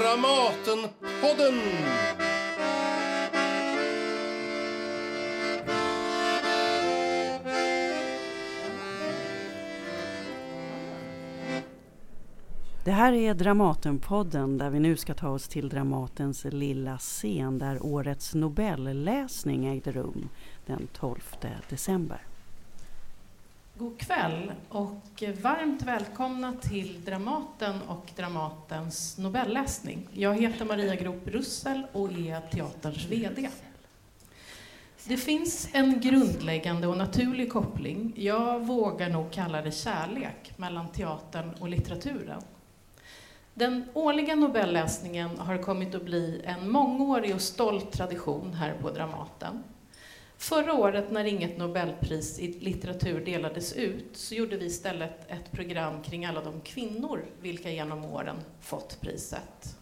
Dramatenpodden! Det här är Dramatenpodden där vi nu ska ta oss till Dramatens lilla scen där årets Nobelläsning ägde rum den 12 december. God kväll och varmt välkomna till Dramaten och Dramatens Nobelläsning. Jag heter Maria Grop Russel och är teaterns VD. Det finns en grundläggande och naturlig koppling, jag vågar nog kalla det kärlek, mellan teatern och litteraturen. Den årliga Nobelläsningen har kommit att bli en mångårig och stolt tradition här på Dramaten. Förra året när inget Nobelpris i litteratur delades ut så gjorde vi istället ett program kring alla de kvinnor vilka genom åren fått priset.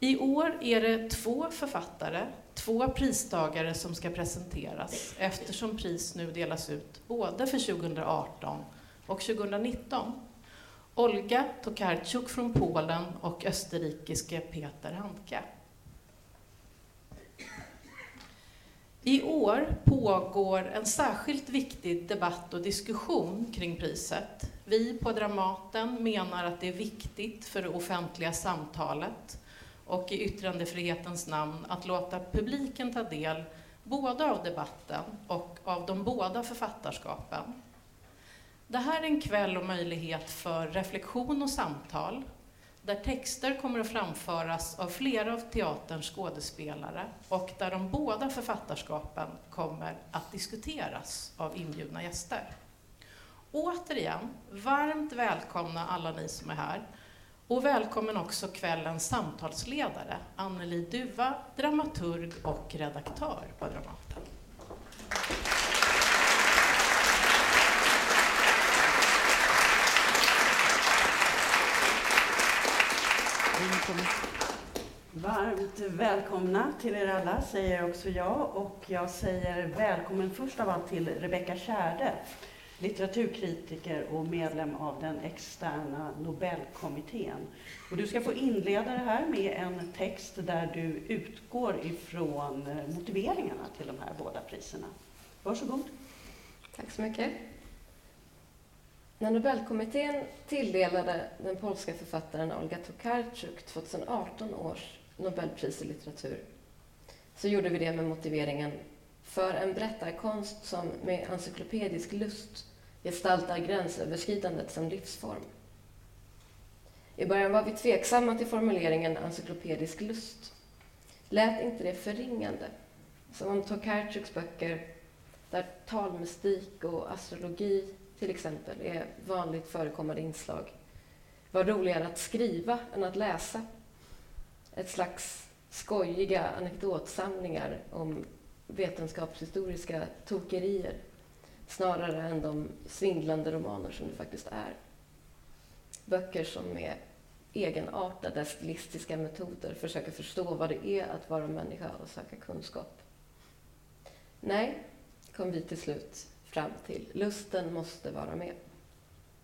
I år är det två författare, två pristagare som ska presenteras eftersom pris nu delas ut både för 2018 och 2019. Olga Tokarczuk från Polen och österrikiske Peter Handke. I år pågår en särskilt viktig debatt och diskussion kring priset. Vi på Dramaten menar att det är viktigt för det offentliga samtalet och i yttrandefrihetens namn att låta publiken ta del både av debatten och av de båda författarskapen. Det här är en kväll och möjlighet för reflektion och samtal där texter kommer att framföras av flera av teaterns skådespelare och där de båda författarskapen kommer att diskuteras av inbjudna gäster. Återigen, varmt välkomna alla ni som är här och välkommen också kvällens samtalsledare Anneli Duva, dramaturg och redaktör på Dramaten. Varmt välkomna till er alla, säger också jag. Och jag säger välkommen först av allt till Rebecka Kärde, litteraturkritiker och medlem av den externa Nobelkommittén. Och du ska få inleda det här med en text där du utgår ifrån motiveringarna till de här båda priserna. Varsågod. Tack så mycket. När Nobelkommittén tilldelade den polska författaren Olga Tokarczuk 2018 års Nobelpris i litteratur så gjorde vi det med motiveringen för en berättarkonst som med encyklopedisk lust gestaltar gränsöverskridandet som livsform. I början var vi tveksamma till formuleringen encyklopedisk lust. Lät inte det förringande? Som om Tokarczuks böcker, där talmystik och astrologi till exempel är vanligt förekommande inslag, var roligare att skriva än att läsa. Ett slags skojiga anekdotsamlingar om vetenskapshistoriska tokerier snarare än de svindlande romaner som det faktiskt är. Böcker som med egenartade stilistiska metoder försöker förstå vad det är att vara människa och söka kunskap. Nej, kom vi till slut fram till. Lusten måste vara med.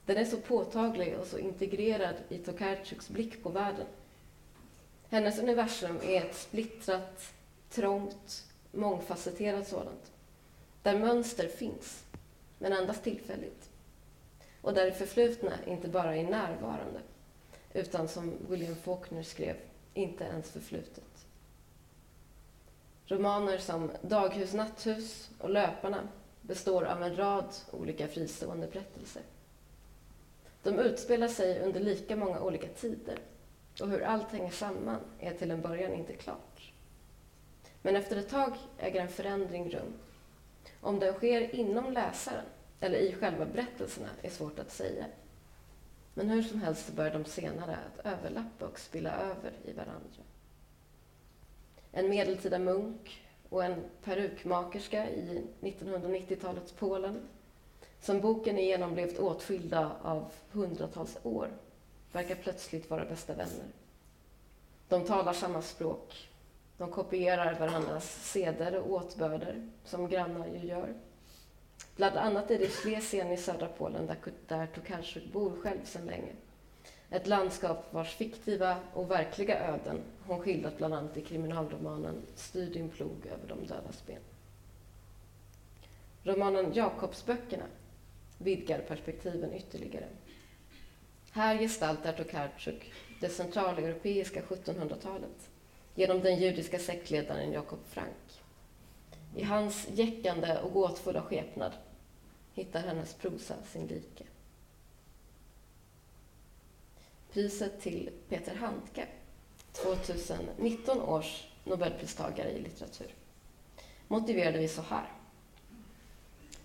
Den är så påtaglig och så integrerad i Tokarczuks blick på världen. Hennes universum är ett splittrat, trångt, mångfacetterat sådant. Där mönster finns, men endast tillfälligt. Och där det förflutna inte bara är närvarande, utan som William Faulkner skrev, inte ens förflutet. Romaner som Daghus, natthus och Löparna består av en rad olika fristående berättelser. De utspelar sig under lika många olika tider och hur allt hänger samman är till en början inte klart. Men efter ett tag äger en förändring rum. Om den sker inom läsaren eller i själva berättelserna är svårt att säga. Men hur som helst börjar de senare att överlappa och spilla över i varandra. En medeltida munk och en perukmakerska i 1990-talets Polen, som boken är genomlevt åtskilda av hundratals år, verkar plötsligt vara bästa vänner. De talar samma språk. De kopierar varandras seder och åtbörder, som grannar ju gör. Bland annat är det Schlesien i södra Polen, där, där Tokarczuk bor själv sedan länge. Ett landskap vars fiktiva och verkliga öden hon skildrat bland annat i kriminalromanen Styr din plog över de dödas ben. Romanen Jakobsböckerna vidgar perspektiven ytterligare. Här gestaltar Tokarczuk det centraleuropeiska 1700-talet genom den judiska sektledaren Jakob Frank. I hans jäckande och gåtfulla skepnad hittar hennes prosa sin like. Priset till Peter Handke, 2019 års Nobelpristagare i litteratur, motiverade vi så här.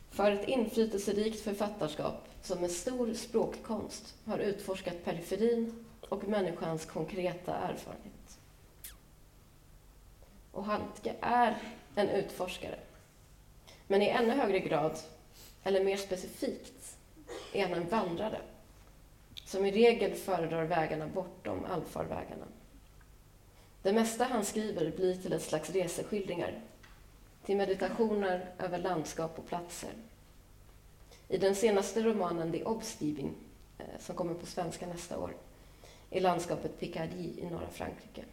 För ett inflytelserikt författarskap som med stor språkkonst har utforskat periferin och människans konkreta erfarenhet. Och Handke är en utforskare, men i ännu högre grad, eller mer specifikt, är han en vandrare som i regel föredrar vägarna bortom allfarvägarna. Det mesta han skriver blir till ett slags reseskildringar, till meditationer över landskap och platser. I den senaste romanen The Obstiving, eh, som kommer på svenska nästa år, är landskapet Picardie i norra Frankrike.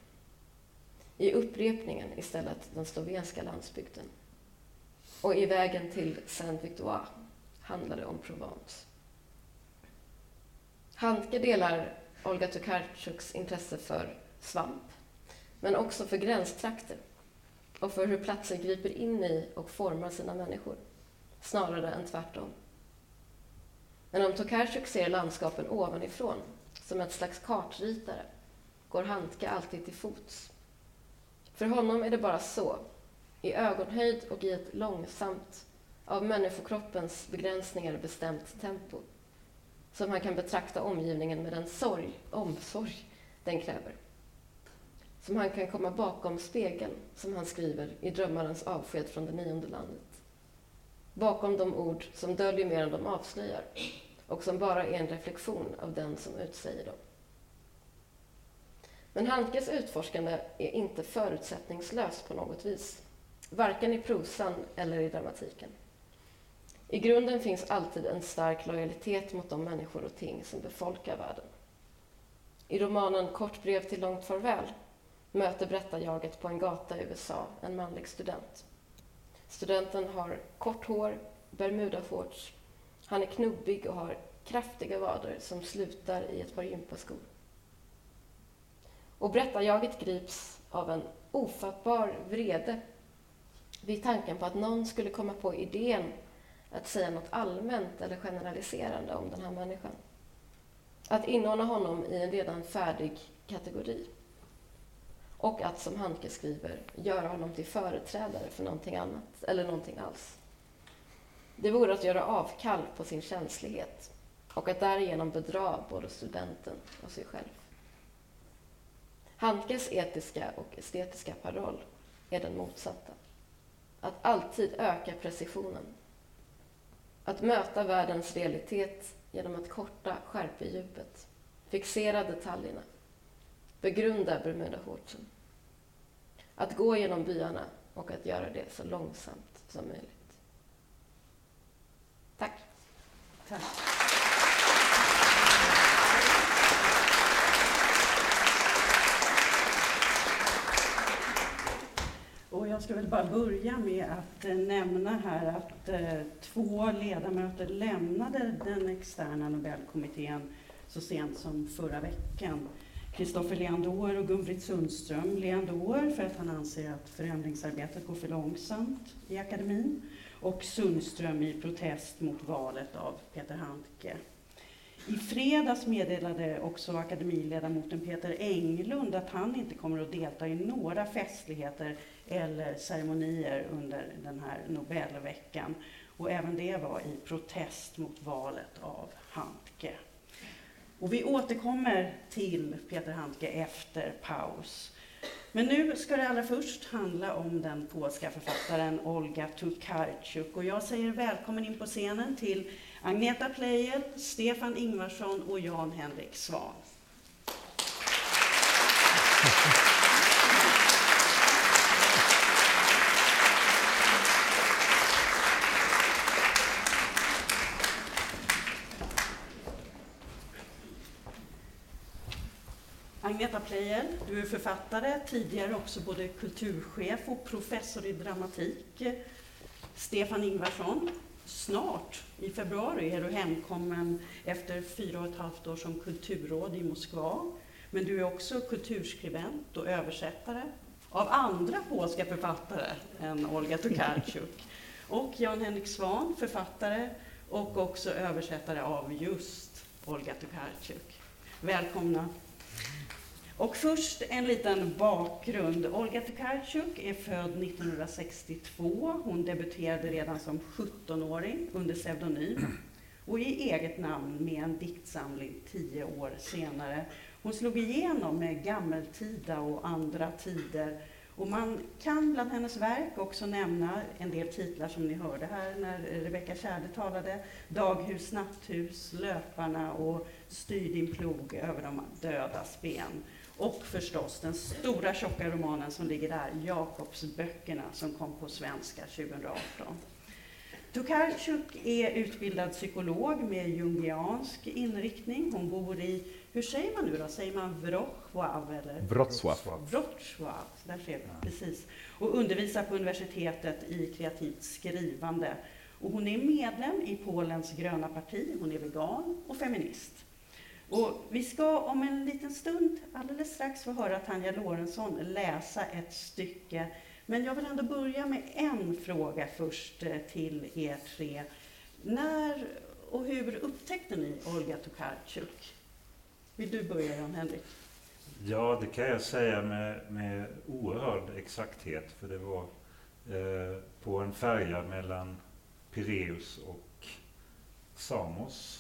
I upprepningen istället den slovenska landsbygden. Och i vägen till Saint-Victoire handlar det om Provence. Handke delar Olga Tokarczuks intresse för svamp, men också för gränstrakter och för hur platser griper in i och formar sina människor, snarare än tvärtom. Men om Tokarczuk ser landskapen ovanifrån, som ett slags kartritare, går Handke alltid till fots. För honom är det bara så, i ögonhöjd och i ett långsamt, av människokroppens begränsningar bestämt tempo, som han kan betrakta omgivningen med den sorg, omsorg den kräver. Som han kan komma bakom spegeln, som han skriver i Drömmarens avsked från det nionde landet. Bakom de ord som döljer mer än de avslöjar och som bara är en reflektion av den som utsäger dem. Men Handkes utforskande är inte förutsättningslöst på något vis, varken i prosan eller i dramatiken. I grunden finns alltid en stark lojalitet mot de människor och ting som befolkar världen. I romanen Kort brev till långt farväl möter berättarjaget på en gata i USA en manlig student. Studenten har kort hår, bermudashorts, han är knubbig och har kraftiga vader som slutar i ett par gympaskor. Och berättarjaget grips av en ofattbar vrede vid tanken på att någon skulle komma på idén att säga något allmänt eller generaliserande om den här människan. Att inordna honom i en redan färdig kategori. Och att, som Handke skriver, göra honom till företrädare för någonting annat, eller någonting alls. Det vore att göra avkall på sin känslighet och att därigenom bedra både studenten och sig själv. Handkes etiska och estetiska paroll är den motsatta. Att alltid öka precisionen att möta världens realitet genom att korta skärpedjupet, fixera detaljerna, begrunda Bermudashortsen. Att gå genom byarna och att göra det så långsamt som möjligt. Tack. Tack. Och jag ska väl bara börja med att eh, nämna här att eh, två ledamöter lämnade den externa Nobelkommittén så sent som förra veckan. Kristoffer Leandor och Gun-Britt Sundström. Leandor för att han anser att förändringsarbetet går för långsamt i akademin och Sundström i protest mot valet av Peter Handke. I fredags meddelade också akademiledamoten Peter Englund att han inte kommer att delta i några festligheter eller ceremonier under den här Nobelveckan. Och även det var i protest mot valet av Handke. Och vi återkommer till Peter Handke efter paus. Men nu ska det allra först handla om den polska författaren Olga Tokarczuk. Och jag säger välkommen in på scenen till Agneta Pleijel, Stefan Ingvarsson och Jan-Henrik Svan. Agneta Pleijel, du är författare, tidigare också både kulturchef och professor i dramatik. Stefan Ingvarsson, snart i februari är du hemkommen efter fyra och ett halvt år som kulturråd i Moskva. Men du är också kulturskribent och översättare av andra polska författare än Olga Tokarczuk. Och Jan-Henrik Svan, författare och också översättare av just Olga Tokarczuk. Välkomna. Och först en liten bakgrund. Olga Tokarczuk är född 1962. Hon debuterade redan som 17-åring under pseudonym och i eget namn med en diktsamling tio år senare. Hon slog igenom med Gammeltida och Andra tider och man kan bland hennes verk också nämna en del titlar som ni hörde här när Rebecka Tjärde talade. Daghus, natthus, Löparna och Styr din plog över de dödas ben. Och förstås den stora tjocka romanen som ligger där, Jakobsböckerna, som kom på svenska 2018. Tokarczuk är utbildad psykolog med jungiansk inriktning. Hon bor i, hur säger man nu då? Säger man Wrocław eller? Wrocław. Wrocław, där ser vi, precis. Och undervisar på universitetet i kreativt skrivande. Och hon är medlem i Polens gröna parti, hon är vegan och feminist. Och vi ska om en liten stund, alldeles strax, få höra Tanja Lorentzon läsa ett stycke. Men jag vill ändå börja med en fråga först eh, till er tre. När och hur upptäckte ni Olga Tokarczuk? Vill du börja, Jan-Henrik? Ja, det kan jag säga med, med oerhörd exakthet, för det var eh, på en färja mellan Pireus och Samos.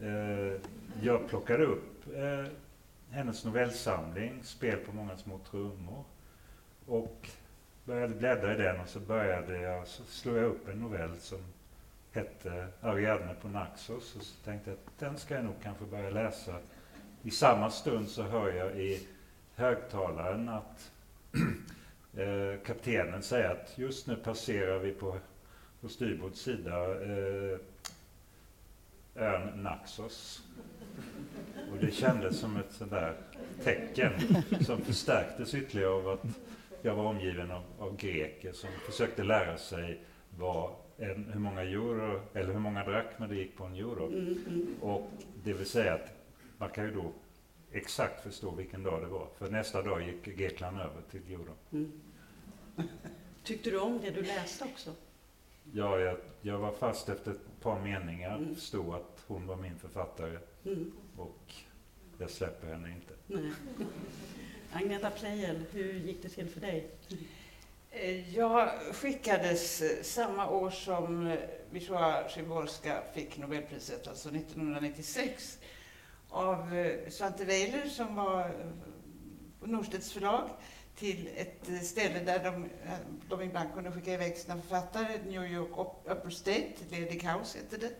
Eh, jag plockade upp eh, hennes novellsamling, Spel på många små trummor, och började bläddra i den och så började jag, så slog jag upp en novell som hette Ariadne på Naxos och så tänkte jag att den ska jag nog kanske börja läsa. I samma stund så hör jag i högtalaren att eh, kaptenen säger att just nu passerar vi på, på styrbords sida eh, ön Naxos. Och det kändes som ett sånt där tecken som förstärktes ytterligare av att jag var omgiven av, av greker som försökte lära sig vad en, hur många euro, eller hur många drakmer det gick på en euro. Mm, mm. Och det vill säga att man kan ju då exakt förstå vilken dag det var. För nästa dag gick Grekland över till euro. Mm. Tyckte du om det du läste också? Ja, jag, jag var fast efter par meningar, Mm. förstod att hon var min författare Mm. och jag släpper henne inte. Nej. Agneta Pleijel, hur gick det till för dig? Eh, Jag skickades eh, samma år som eh, Wisława Szymborska fick Nobelpriset, alltså 1996, av eh, Svante Weiler som var eh, på Norstedts förlag till ett eh, ställe där de, eh, de ibland kunde skicka iväg sina författare, New York Up- Upper State, Ledig House hette det.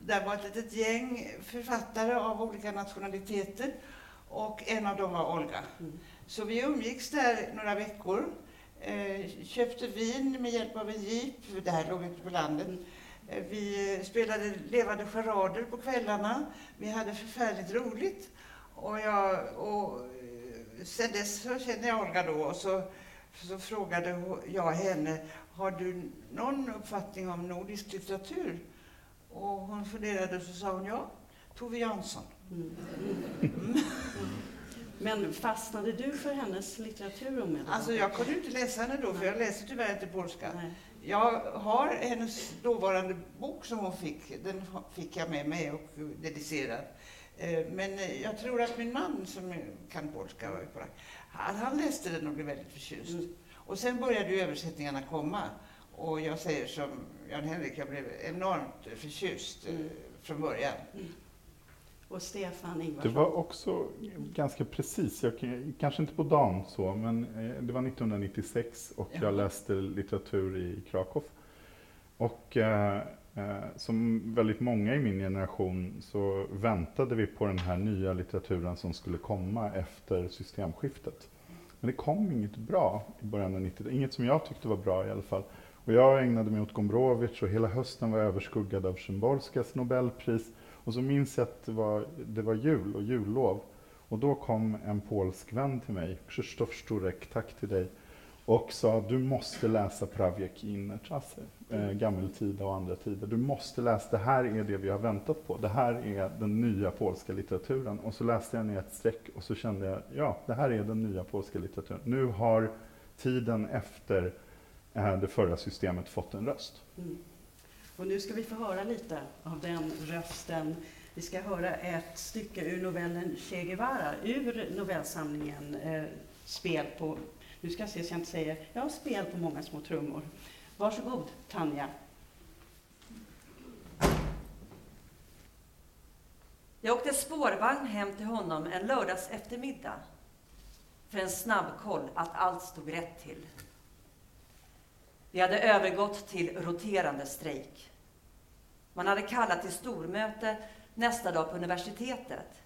Där var ett litet gäng författare av olika nationaliteter och en av dem var Olga. Mm. Så vi umgicks där några veckor. Eh, köpte vin med hjälp av en jeep, det här låg ute på landet. Mm. Eh, vi spelade levande charader på kvällarna. Vi hade förfärligt roligt. Och, jag, och sen dess så känner jag Olga då och så, så frågade jag henne, har du någon uppfattning om nordisk litteratur? Och hon funderade och så sa hon ja, Tove Jansson. Mm. Mm. Men fastnade du för hennes litteratur omedelbart? Alltså jag kunde inte läsa henne då, för jag läser tyvärr inte polska. Nej. Jag har hennes dåvarande bok som hon fick, den fick jag med mig och dedicerad. Eh, Men eh, jag tror att min man som kan polska, han, han läste den och blev väldigt förtjust. Mm. Och sen började ju översättningarna komma. Och jag säger som Jan-Henrik, jag blev enormt förtjust eh, Mm. från början. Och Stefan Det Ingvarsson? var också ganska precis, jag, kan- kanske inte på dagen så, men det var 1996 och Jaha. jag läste litteratur i Krakow. Och eh, Eh, som väldigt många i min generation så väntade vi på den här nya litteraturen som skulle komma efter systemskiftet. Men det kom inget bra i början av 90-talet, inget som jag tyckte var bra i alla fall. Och jag ägnade mig åt Gombrowicz och hela hösten var överskuggad av Szymborskas Nobelpris. Och så minns jag att det var, det var jul och jullov. Och då kom en polsk vän till mig, Krzysztof Sturek, tack till dig, och sa du måste läsa Prawie Innertrasse, eh, Gammeltida och andra tider. Du måste läsa, det här är det vi har väntat på. Det här är den nya polska litteraturen. Och så läste jag ner ett streck och så kände jag, ja, det här är den nya polska litteraturen. Nu har tiden efter eh, det förra systemet fått en röst. Mm. Och nu ska vi få höra lite av den rösten. Vi ska höra ett stycke ur novellen Che Guevara, ur novellsamlingen eh, Spel på, nu ska jag se så jag inte säger, ja, Spel på många små trummor. Varsågod, Tanja. Jag åkte spårvagn hem till honom en lördags eftermiddag för en snabbkoll att allt stod rätt till. Vi hade övergått till roterande strejk. Man hade kallat till stormöte nästa dag på universitetet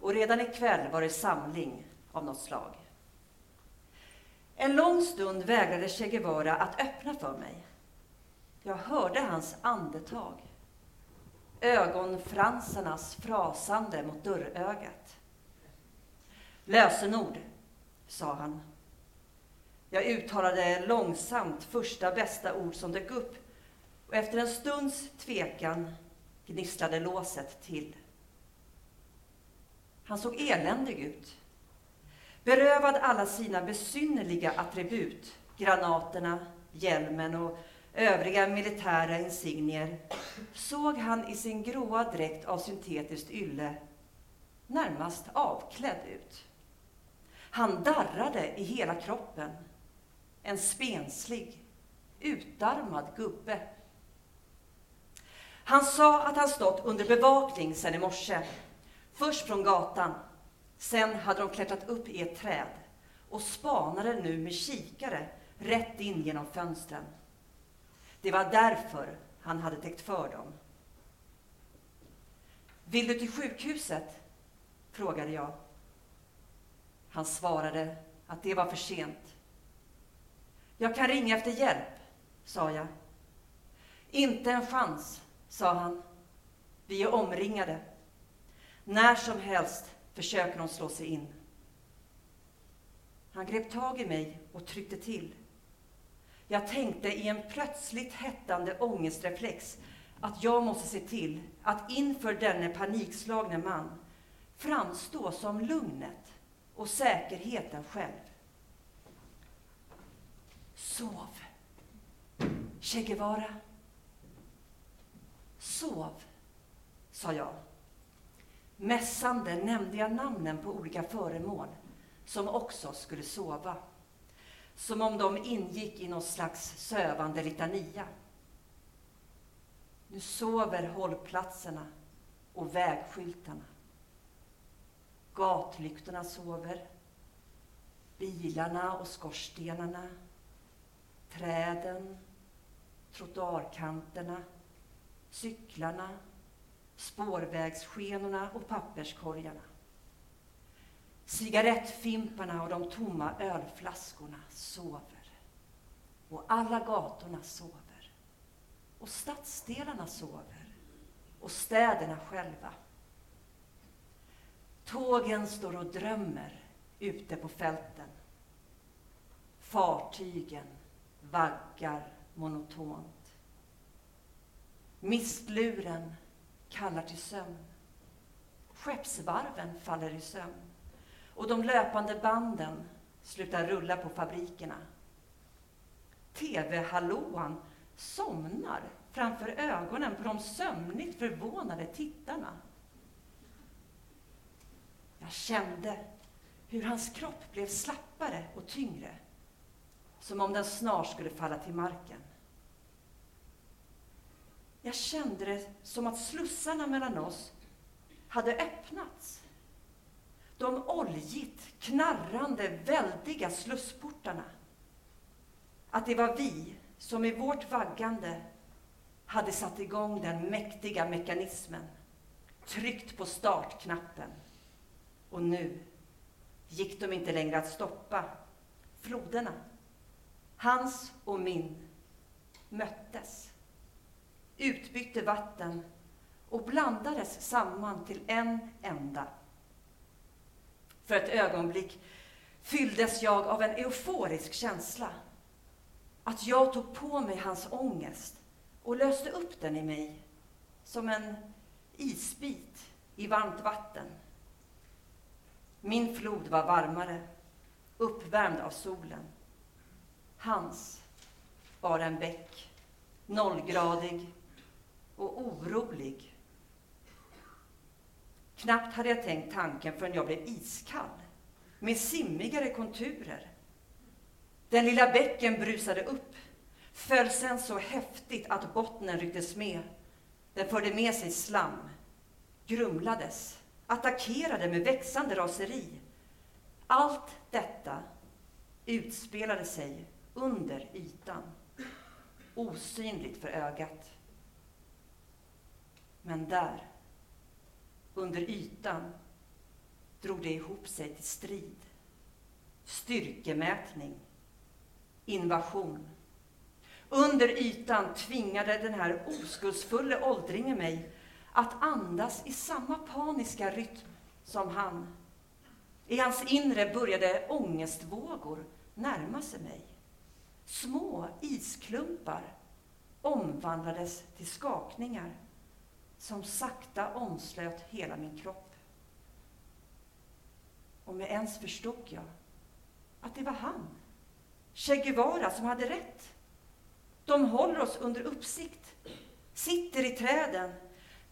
och redan ikväll var det samling av något slag. En lång stund vägrade Che Guevara att öppna för mig. Jag hörde hans andetag, ögonfransarnas frasande mot dörrögat. Lösenord, sa han. Jag uttalade långsamt första bästa ord som dök upp och efter en stunds tvekan gnisslade låset till. Han såg eländig ut. Berövad alla sina besynnerliga attribut, granaterna, hjälmen och övriga militära insignier, såg han i sin gråa dräkt av syntetiskt ylle närmast avklädd ut. Han darrade i hela kroppen. En spenslig, utarmad gubbe. Han sa att han stått under bevakning sedan i morse. Först från gatan, sen hade de klättrat upp i ett träd och spanade nu med kikare rätt in genom fönstren. Det var därför han hade täckt för dem. Vill du till sjukhuset? frågade jag. Han svarade att det var för sent. Jag kan ringa efter hjälp, sa jag. Inte en chans, sa han. Vi är omringade. När som helst försöker hon slå sig in. Han grep tag i mig och tryckte till. Jag tänkte i en plötsligt hettande ångestreflex att jag måste se till att inför denne panikslagne man framstå som lugnet och säkerheten själv. Sov. Che Guevara. Sov, sa jag. Mässande nämnde jag namnen på olika föremål som också skulle sova. Som om de ingick i någon slags sövande litania. Nu sover hållplatserna och vägskyltarna. Gatlyktorna sover. Bilarna och skorstenarna. Träden. Trottoarkanterna. Cyklarna. Spårvägsskenorna och papperskorgarna. Cigarettfimparna och de tomma ölflaskorna sover. Och alla gatorna sover. Och stadsdelarna sover. Och städerna själva. Tågen står och drömmer ute på fälten. Fartygen vaggar monotont. Mistluren kallar till sömn. Skeppsvarven faller i sömn och de löpande banden slutar rulla på fabrikerna. TV-hallåan somnar framför ögonen på de sömnigt förvånade tittarna. Jag kände hur hans kropp blev slappare och tyngre, som om den snart skulle falla till marken. Jag kände det som att slussarna mellan oss hade öppnats. De oljigt knarrande, väldiga slussportarna. Att det var vi som i vårt vaggande hade satt igång den mäktiga mekanismen, tryckt på startknappen. Och nu gick de inte längre att stoppa. Floderna, hans och min, möttes, utbytte vatten och blandades samman till en enda. För ett ögonblick fylldes jag av en euforisk känsla. Att jag tog på mig hans ångest och löste upp den i mig som en isbit i varmt vatten. Min flod var varmare, uppvärmd av solen. Hans var en bäck, nollgradig och orolig. Knappt hade jag tänkt tanken förrän jag blev iskall, med simmigare konturer. Den lilla bäcken brusade upp, föll sen så häftigt att bottnen rycktes med. Den förde med sig slam, grumlades, attackerade med växande raseri. Allt detta utspelade sig under ytan, osynligt för ögat. Men där, under ytan, drog det ihop sig till strid, styrkemätning, invasion. Under ytan tvingade den här oskuldsfulla åldringen mig att andas i samma paniska rytm som han. I hans inre började ångestvågor närma sig mig. Små isklumpar omvandlades till skakningar som sakta omslöt hela min kropp. Och med ens förstod jag att det var han, Che Guevara, som hade rätt. De håller oss under uppsikt, sitter i träden,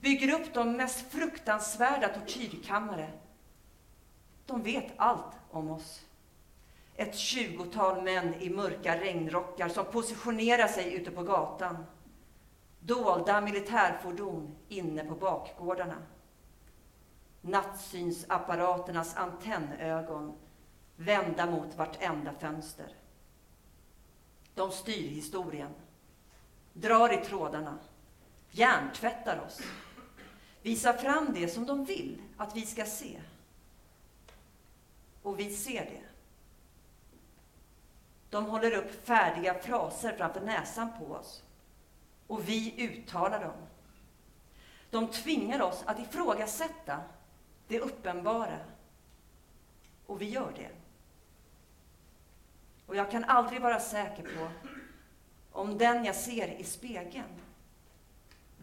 bygger upp de mest fruktansvärda tortyrkammare. De vet allt om oss. Ett tjugotal män i mörka regnrockar som positionerar sig ute på gatan. Dolda militärfordon inne på bakgårdarna. Nattsynsapparaternas antennögon vända mot vartenda fönster. De styr historien, drar i trådarna, hjärntvättar oss, visar fram det som de vill att vi ska se. Och vi ser det. De håller upp färdiga fraser framför näsan på oss. Och vi uttalar dem. De tvingar oss att ifrågasätta det uppenbara. Och vi gör det. Och jag kan aldrig vara säker på om den jag ser i spegeln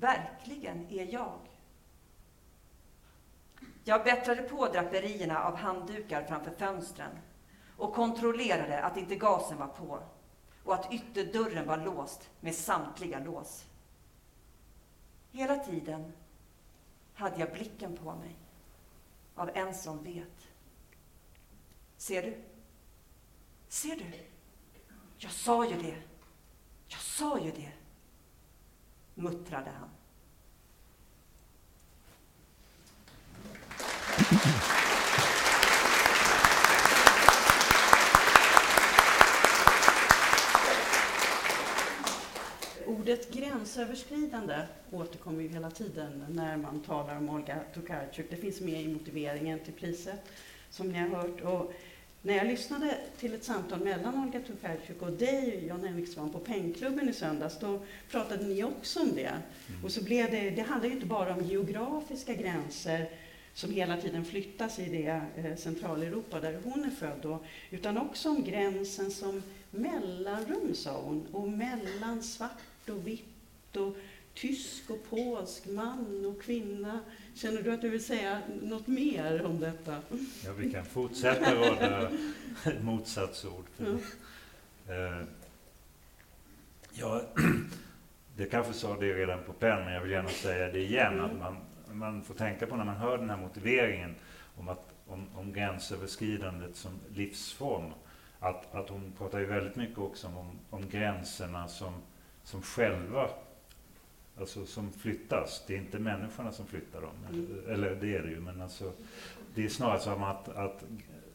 verkligen är jag. Jag bättrade på draperierna av handdukar framför fönstren och kontrollerade att inte gasen var på och att ytterdörren var låst med samtliga lås. Hela tiden hade jag blicken på mig av en som vet. Ser du? Ser du? Jag sa ju det. Jag sa ju det, muttrade han. Ordet gränsöverskridande återkommer ju hela tiden när man talar om Olga Tokarczuk. Det finns med i motiveringen till priset, som ni har hört. Och när jag lyssnade till ett samtal mellan Olga Tokarczuk och dig, Jan Henriksson, på Pengklubben i söndags, då pratade ni också om det. Mm. Och så blev det, det handlar ju inte bara om geografiska gränser som hela tiden flyttas i det eh, Centraleuropa där hon är född då, utan också om gränsen som mellanrum, sa hon, och mellan svart och vitt och tysk och polsk, man och kvinna. Känner du att du vill säga något mer om detta? Ja, vi kan fortsätta rada motsatsord. Ja. Eh, ja, det kanske sa det redan på PEN, men jag vill gärna säga det igen. Att man, man får tänka på när man hör den här motiveringen om, att, om, om gränsöverskridandet som livsform. Att, att hon pratar ju väldigt mycket också om, om gränserna som, som själva Alltså som flyttas. Det är inte människorna som flyttar dem. Mm. Eller det är det ju, men alltså, det är snarare som att, att,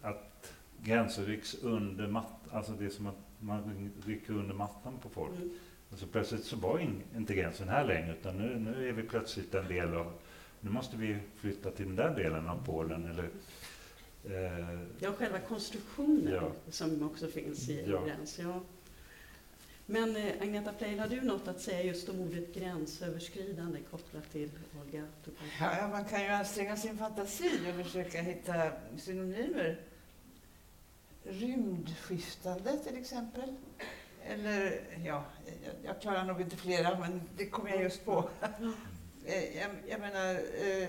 att gränser rycks under mattan. Alltså det är som att man rycker under mattan på folk. Mm. Alltså plötsligt så var in, inte gränsen här längre, utan nu, nu är vi plötsligt en del av... Nu måste vi flytta till den där delen av Polen, eller... Eh, Ja, själva konstruktionen Ja. som också finns i Ja. gräns. Ja. Men eh, Agneta Pleijel, har du något att säga just om ordet gränsöverskridande kopplat till Olga Tokarczuk? Ja, man kan ju anstränga sin fantasi och försöka hitta synonymer. Rymdskiftande till exempel. Eller, ja, jag, jag klarar nog inte flera, men det kommer jag just på. Eh, jag, jag menar, eh,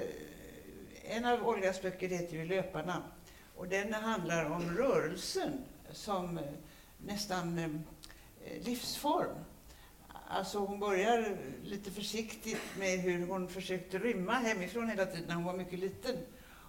en av Olgas böcker heter ju Löparna. Och den handlar om rörelsen som nästan Eh, livsform. Alltså hon börjar lite försiktigt med hur hon försökte rymma hemifrån hela tiden när hon var mycket liten.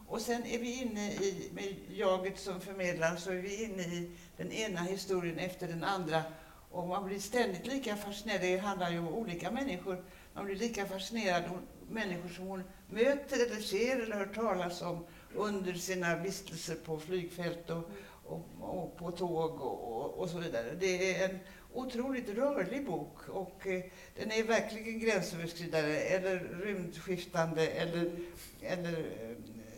Och sen är vi inne i, med jaget som förmedlar, så är vi inne i den ena historien efter den andra. Och man blir ständigt lika fascinerad, det handlar ju om olika människor, man blir lika fascinerad av människor som hon möter eller ser eller hör talas om under sina vistelser på flygfält och, och, och på tåg och, och, så vidare. Det är en otroligt rörlig bok och eh, den är verkligen gränsöverskridande eller rymdskiftande eller, eller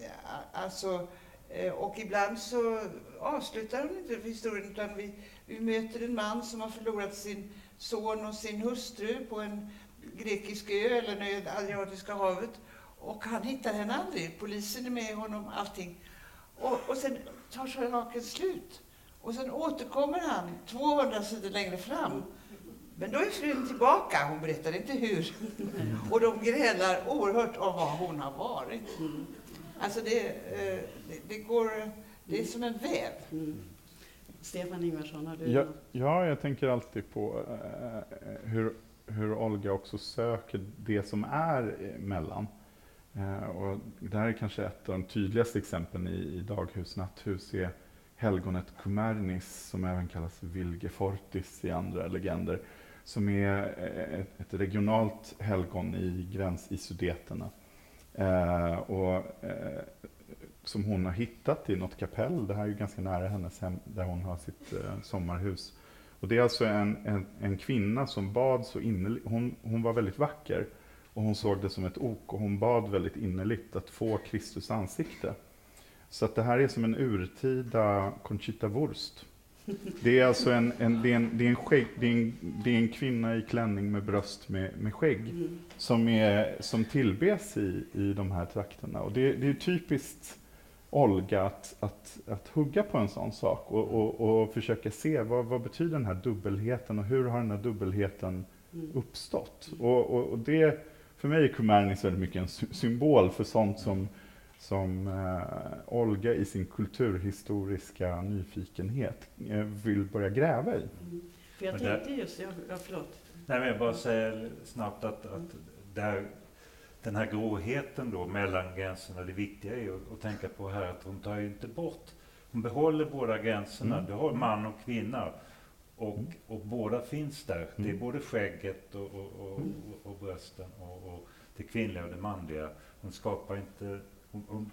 eh, alltså eh, och ibland så avslutar hon inte historien utan vi, vi möter en man som har förlorat sin son och sin hustru på en grekisk ö eller i Adriatiska havet. Och han hittar henne aldrig. Polisen är med honom, allting. Och, och sen tar saken slut. Och sen återkommer han 200 sidor längre fram. Men då är frun tillbaka, hon berättar inte hur. Och de grälar oerhört om vad hon har varit. Alltså det, eh, det, det går, det är som en väv. Stefan Ingvarsson, har du Ja, ja, jag tänker alltid på eh, hur, hur Olga också söker det som är mellan. Eh, och det här är kanske ett av de tydligaste exemplen i, i Daghus natthus är helgonet Kumernis, som även kallas Vilgefortis i andra legender, som är eh, ett, ett regionalt helgon i gräns i Sudeterna. Eh, och, eh, som hon har hittat i något kapell. Det här är ju ganska nära hennes hem där hon har sitt eh, sommarhus. Och det är alltså en, en, en kvinna som bad så innerligt. Hon, hon var väldigt vacker och hon såg det som ett ok och hon bad väldigt innerligt att få Kristus ansikte. Så att det här är som en urtida Conchita Wurst. Det är alltså en, en, det är en, det är en, skägg, det är en, det är en kvinna i klänning med bröst med, med skägg Mm. som, är, som tillbes i, i de här trakterna. Och det, det är typiskt Olga att, att, att hugga på en sån sak och, och, och försöka se vad, vad betyder den här dubbelheten och hur har den här dubbelheten Mm. uppstått? Och, och, och det, för mig är Kumernis väldigt mycket en symbol för sånt som, som eh, Olga i sin kulturhistoriska nyfikenhet eh, vill börja gräva i. Mm. För jag tänkte just, ja, ja förlåt. Nej, men jag bara säger snabbt att, att där, den här gråheten då mellan gränserna, det viktiga är att, att tänka på här att hon tar ju inte bort, hon behåller båda gränserna. Mm. Du har man och kvinna. Och, Mm. och båda finns där. Det är Mm. både skägget och, och, och, och, och brösten och, och det kvinnliga och det manliga. Hon skapar inte, hon, hon,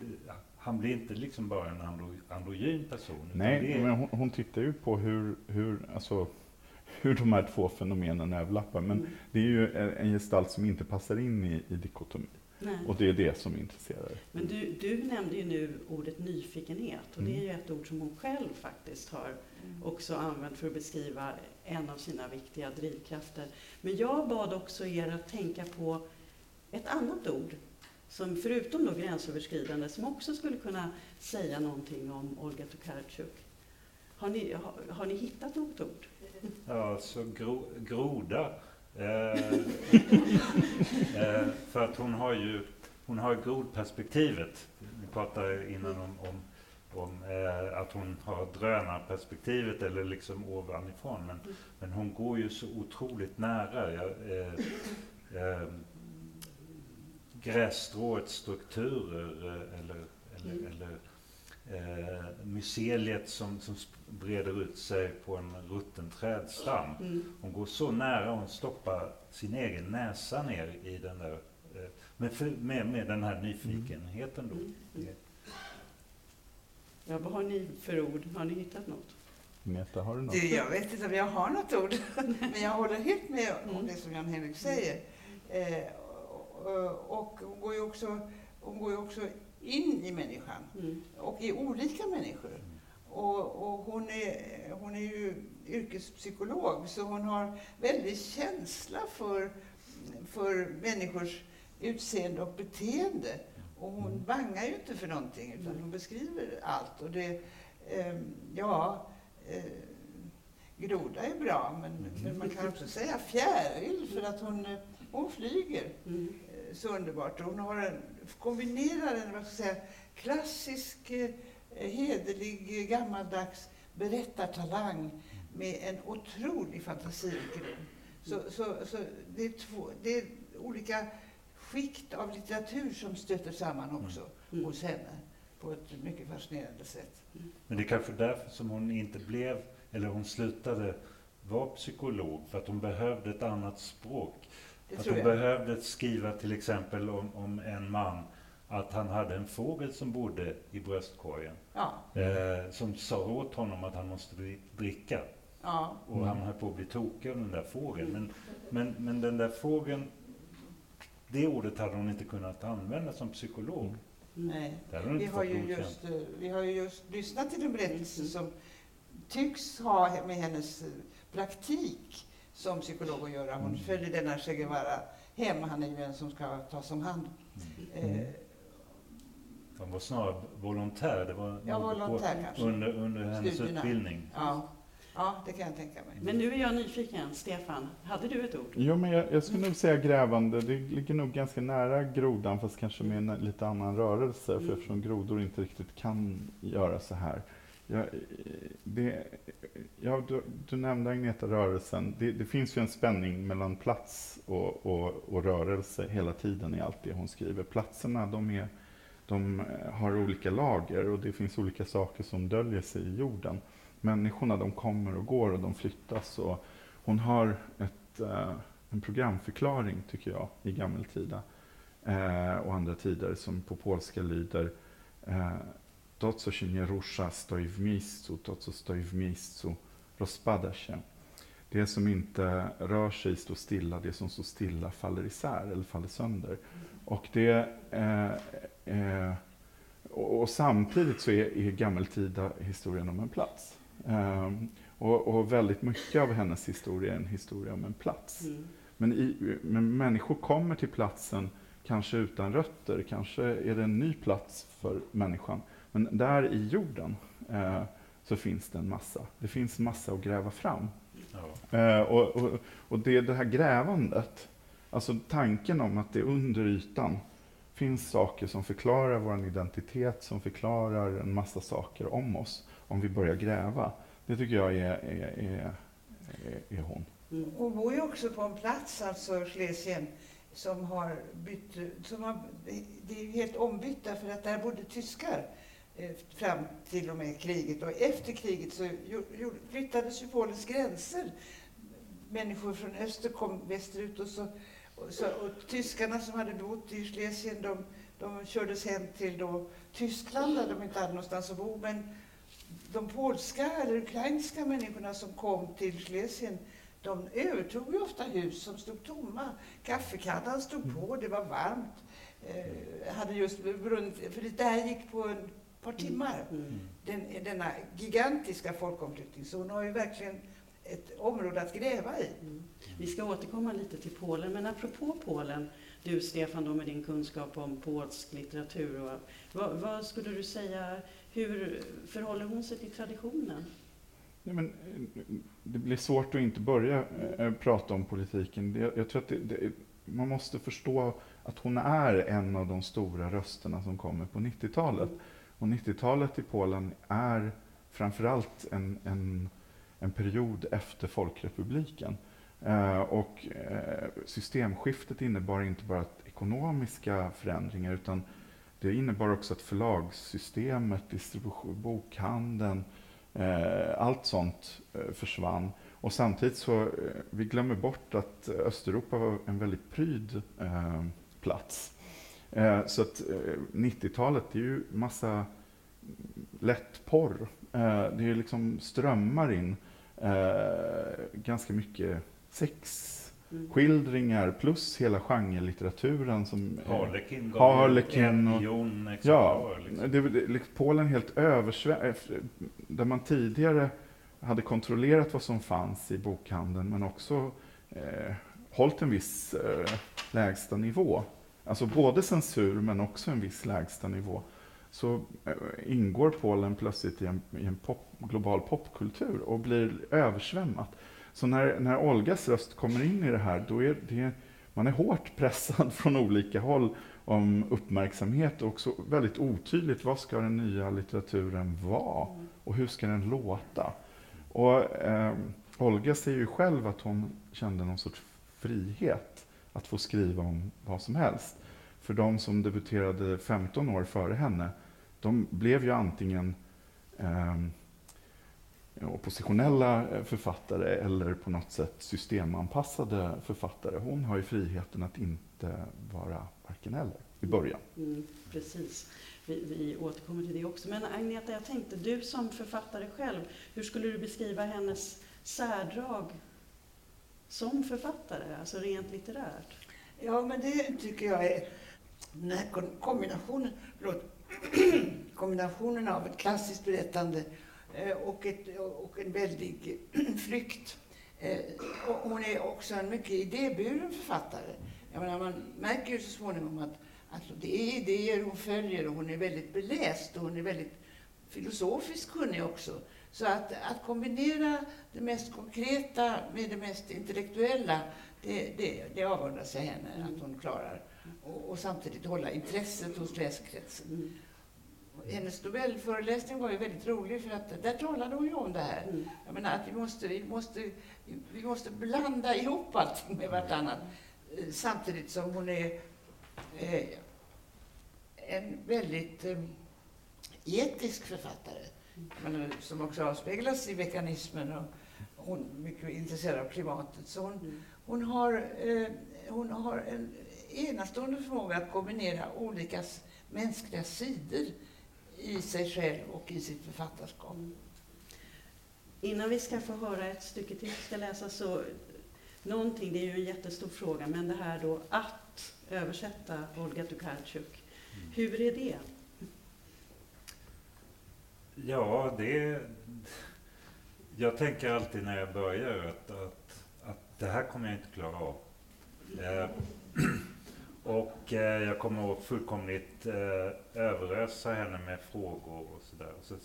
han blir inte liksom bara en andro, androgyn person. Nej, är, men hon, hon tittar ju på hur, hur, alltså, hur de här två fenomenen överlappar. Men Mm. det är ju en gestalt som inte passar in i, i dikotomi. Nej. Och det är det som intresserar. Men du, du nämnde ju nu ordet nyfikenhet och det är Mm. ju ett ord som hon själv faktiskt har också använt för att beskriva en av sina viktiga drivkrafter. Men jag bad också er att tänka på ett annat ord som förutom då gränsöverskridande som också skulle kunna säga någonting om Olga Tokarczuk. Har ni, har, har ni hittat något ord? Ja, alltså gro, groda. Eh, eh, för att hon har ju hon har grodperspektivet. Vi pratade innan om, om, om eh, att hon har drönarperspektivet eller liksom ovanifrån. Men, men hon går ju så otroligt nära. Jag, grässtråets strukturer eh, eller, eller, Mm. eller eh, myceliet som, som breder ut sig på en rutten trädstam. Mm. Hon går så nära och hon stoppar sin egen näsa ner i den där, eh, med, med, med den här nyfikenheten då. Mm. Mm. Ja, vad har ni för ord? Har ni hittat något? Agneta, har du något? Du, jag vet inte om jag har något ord, men jag håller helt med om Mm. det som Jan-Henrik säger. Eh, och, och hon går ju också, hon går ju också in i människan Mm. och i olika människor. Och, och hon, är, hon är ju yrkespsykolog så hon har väldigt känsla för, för människors utseende och beteende. Och hon bangar ju inte för någonting utan hon beskriver allt. Och det, eh, ja, eh, groda är bra men, men man kan också säga fjäril för att hon, eh, hon flyger Mm. Så underbart. Hon har en, kombinerar en vad ska jag säga, klassisk, eh, hederlig, gammaldags berättartalang med en otrolig fantasirikedom. Så, så, så det, är två, det är olika skikt av litteratur som stöter samman också Mm. hos henne på ett mycket fascinerande sätt. Men det är kanske därför som hon inte blev, eller hon slutade vara psykolog, för att hon behövde ett annat språk. Det att hon jag. behövde skriva till exempel om, om en man, att han hade en fågel som bodde i bröstkorgen. Ja, Eh, som sa åt honom att han måste dri- dricka. ja. Och han höll på att bli tokig av den där fågeln. Men, men, men den där fågeln, det ordet hade hon inte kunnat använda som psykolog. Mm. Nej. Vi har, ju just, eh, vi har ju just lyssnat till en berättelse som tycks ha med hennes eh, praktik som psykolog att göra. Hon Mm. följer denna Che Guevara hem. Han är ju en som ska tas om hand. Mm. Eh, Han var snarare volontär. Det var Ja, volontär på, kanske. under, under hennes Studierna. utbildning. ja. ja, det kan jag tänka mig. Men nu är jag nyfiken. Stefan, hade du ett ord? Jo, men jag, jag skulle nog säga grävande. Det ligger nog ganska nära grodan, fast kanske med en lite annan rörelse, Mm. för eftersom grodor inte riktigt kan göra så här. Ja, eh, det, ja, du, du nämnde Agneta rörelsen. Det, det finns ju en spänning mellan plats och, och, och rörelse hela tiden i allt det hon skriver. Platserna, de, är, de eh, har olika lager och det finns olika saker som döljer sig i jorden. Människorna, de kommer och går och de flyttas. Och hon har ett, eh, en programförklaring, tycker jag, i gammeltida eh, och andra tider som på polska lyder eh, To, co się nie rusza, stoi w miejscu, to, co stoi w miejscu, rozpada się. Det som inte rör sig står stilla, det som står stilla faller isär eller faller sönder. Och, det, eh, eh, och, och samtidigt så är, är gammeltida historien om en plats. Ehm, och, och väldigt mycket av hennes historia är en historia om en plats. Mm. Men, i, men människor kommer till platsen kanske utan rötter, kanske är det en ny plats för människan. Men där i jorden eh, så finns det en massa. Det finns massa att gräva fram. Ja. Eh, och, och, och det är det här grävandet, alltså tanken om att det under ytan finns saker som förklarar vår identitet, som förklarar en massa saker om oss, om vi börjar gräva. Det tycker jag är, är, är, är, är hon. Mm. Hon bor ju också på en plats, alltså Schlesien, som har bytt, som har, det är ju helt ombytt därför att där bodde tyskar Eh, fram till och med kriget. Och efter kriget så flyttades ju Polens gränser. Människor från öster kom västerut och så, och så och tyskarna som hade bott i Schlesien de, de kördes hem till då Tyskland där de inte hade någonstans att bo. Men de polska eller ukrainska människorna som kom till Schlesien de övertog ju ofta hus som stod tomma. Kaffekannan stod på, det var varmt. Eh, hade just brunnit, för det där gick på en par timmar. Mm. Den, denna gigantiska folkomflyttning. Så hon har ju verkligen ett område att gräva i. Mm. Vi ska återkomma lite till Polen, men apropå Polen, du Stefan då med din kunskap om polsk litteratur, och, vad, vad skulle du säga, hur förhåller hon sig till traditionen? Nej, men, eh, det blir svårt att inte börja eh, prata om politiken. Det, jag tror att det, det, man måste förstå att hon är en av de stora rösterna som kommer på 90-talet. Och 90-talet i Polen är framförallt en, en, en period efter folkrepubliken. Eh, och eh, systemskiftet innebar inte bara att ekonomiska förändringar utan det innebar också att förlagssystemet, distribution, bokhandeln, eh, allt sånt eh, försvann. Och samtidigt så, eh, vi glömmer bort att Östeuropa var en väldigt pryd eh, plats. Eh, så att eh, 90-talet, det är ju massa lätt porr. Eh, det är liksom strömmar in eh, ganska mycket sex. Mm. skildringar plus hela genrelitteraturen som eh, Harlekin gav Harlekin en och- miljon Ja, liksom. det, det, liksom Polen helt översvämmad. Där man tidigare hade kontrollerat vad som fanns i bokhandeln men också eh, hållit en viss eh, lägsta nivå. Alltså både censur men också en viss lägsta nivå. Så eh, ingår Polen plötsligt i en, i en pop, global popkultur och blir översvämmat. Så när, när Olgas röst kommer in i det här, då är det, man är hårt pressad från olika håll om uppmärksamhet och också väldigt otydligt vad ska den nya litteraturen vara och hur ska den låta. Och eh, Olga säger ju själv att hon kände någon sorts frihet att få skriva om vad som helst. För de som debuterade 15 år före henne, de blev ju antingen eh, oppositionella författare eller på något sätt systemanpassade författare. Hon har ju friheten att inte vara varken eller i början. Mm, precis. Vi, vi återkommer till det också. Men Agneta, jag tänkte, du som författare själv, hur skulle du beskriva hennes särdrag som författare, alltså rent litterärt? Ja, men det tycker jag är den här kombinationen, förlåt, kombinationen av ett klassiskt berättande eh, och, ett, och en väldig flykt. Eh, och hon är också en mycket idéburen författare. Jag menar, man märker ju så småningom att, alltså, det är idéer hon följer och hon är väldigt beläst och hon är väldigt filosofiskt kunnig också. Så att, att kombinera det mest konkreta med det mest intellektuella, det, det, det avundas jag henne att hon klarar. Och, och samtidigt hålla intresset hos läsekretsen. Mm. Hennes Nobelföreläsning var ju väldigt rolig för att där talade hon ju om det här. Mm. Jag menar att vi måste, vi måste, vi måste blanda ihop allting med vartannat. eh, Samtidigt som hon är eh, en väldigt eh, etisk författare. Menar, som också avspeglas i mekanismen och hon är mycket intresserad av klimatet. Så hon, Mm. hon, har, eh, hon har en enastående förmåga att kombinera olika mänskliga sidor i sig själv och i sitt författarskap. Mm. Innan vi ska få höra ett stycke till ska läsa så någonting, det är ju en jättestor fråga, men det här då att översätta Olga Tokarczuk, hur är det? Ja, det... Jag tänker alltid när jag börjar att, att, att det här kommer jag inte klara av. Eh, och eh, jag kommer att fullkomligt eh, överösa henne med frågor och sådär. Så,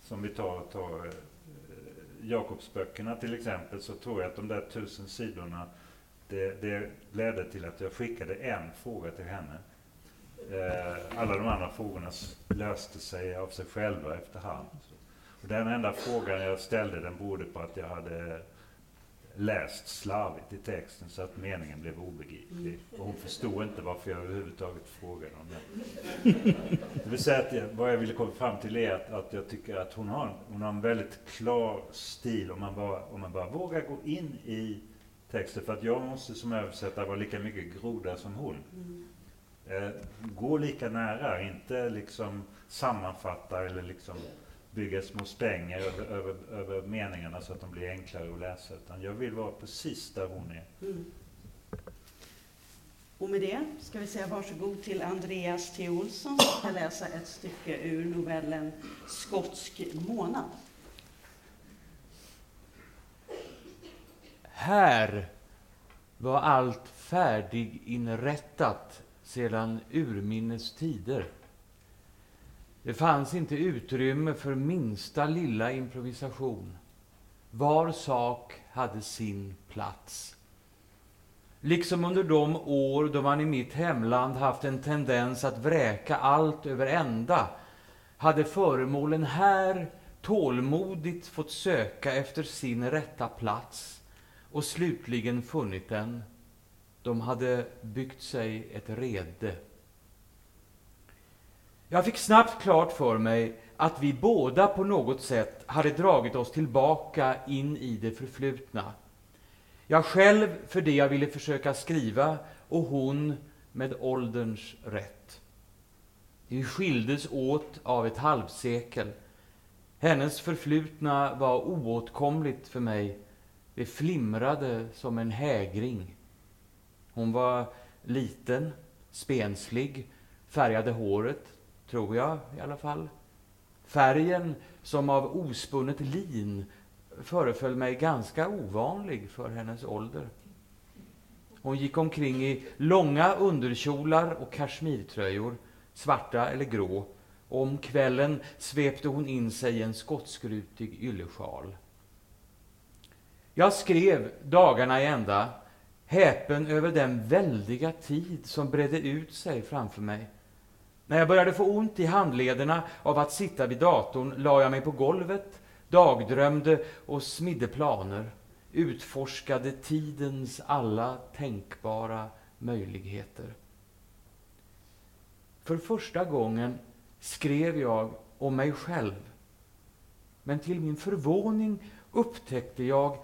som vi tar, tar eh, Jakobsböckerna till exempel så tror jag att de där tusen sidorna det, det ledde till att jag skickade en fråga till henne. Eh, alla de andra frågorna löste sig av sig själva efterhand. Och den enda frågan jag ställde den berodde på att jag hade läst slarvigt i texten så att meningen blev obegriplig. Och hon förstod inte varför jag överhuvudtaget frågade om det. Det vill säga att jag, vad jag ville komma fram till är att, att jag tycker att hon har, hon har en väldigt klar stil om man, bara, om man bara vågar gå in i texten. För att jag måste som översättare vara lika mycket groda som hon. Eh, gå lika nära, inte liksom sammanfatta eller liksom bygga små stänger över, över, över meningarna så att de blir enklare att läsa. Utan jag vill vara precis där hon är. Mm. Och med det ska vi säga varsågod till Andreas T. Olsson som ska läsa ett stycke ur novellen Skotsk månad. Här var allt färdiginrättat sedan urminnes tider. Det fanns inte utrymme för minsta lilla improvisation. Var sak hade sin plats. Liksom under de år då man i mitt hemland haft en tendens att vräka allt över ända hade föremålen här tålmodigt fått söka efter sin rätta plats och slutligen funnit den. De hade byggt sig ett rede. Jag fick snabbt klart för mig att vi båda på något sätt hade dragit oss tillbaka in i det förflutna. Jag själv för det jag ville försöka skriva och hon med ålderns rätt. Vi skildes åt av ett halvsekel. Hennes förflutna var oåtkomligt för mig. Det flimrade som en hägring. Hon var liten, spenslig, färgade håret, tror jag i alla fall. Färgen, som av ospunnet lin, föreföll mig ganska ovanlig för hennes ålder. Hon gick omkring i långa underkjolar och kashmirtröjor, svarta eller grå, och om kvällen svepte hon in sig i en skotskrutig yllesjal. Jag skrev dagarna i ända, häpen över den väldiga tid som bredde ut sig framför mig. När jag började få ont i handlederna av att sitta vid datorn la jag mig på golvet, dagdrömde och smidde planer, utforskade tidens alla tänkbara möjligheter. För första gången skrev jag om mig själv. Men till min förvåning upptäckte jag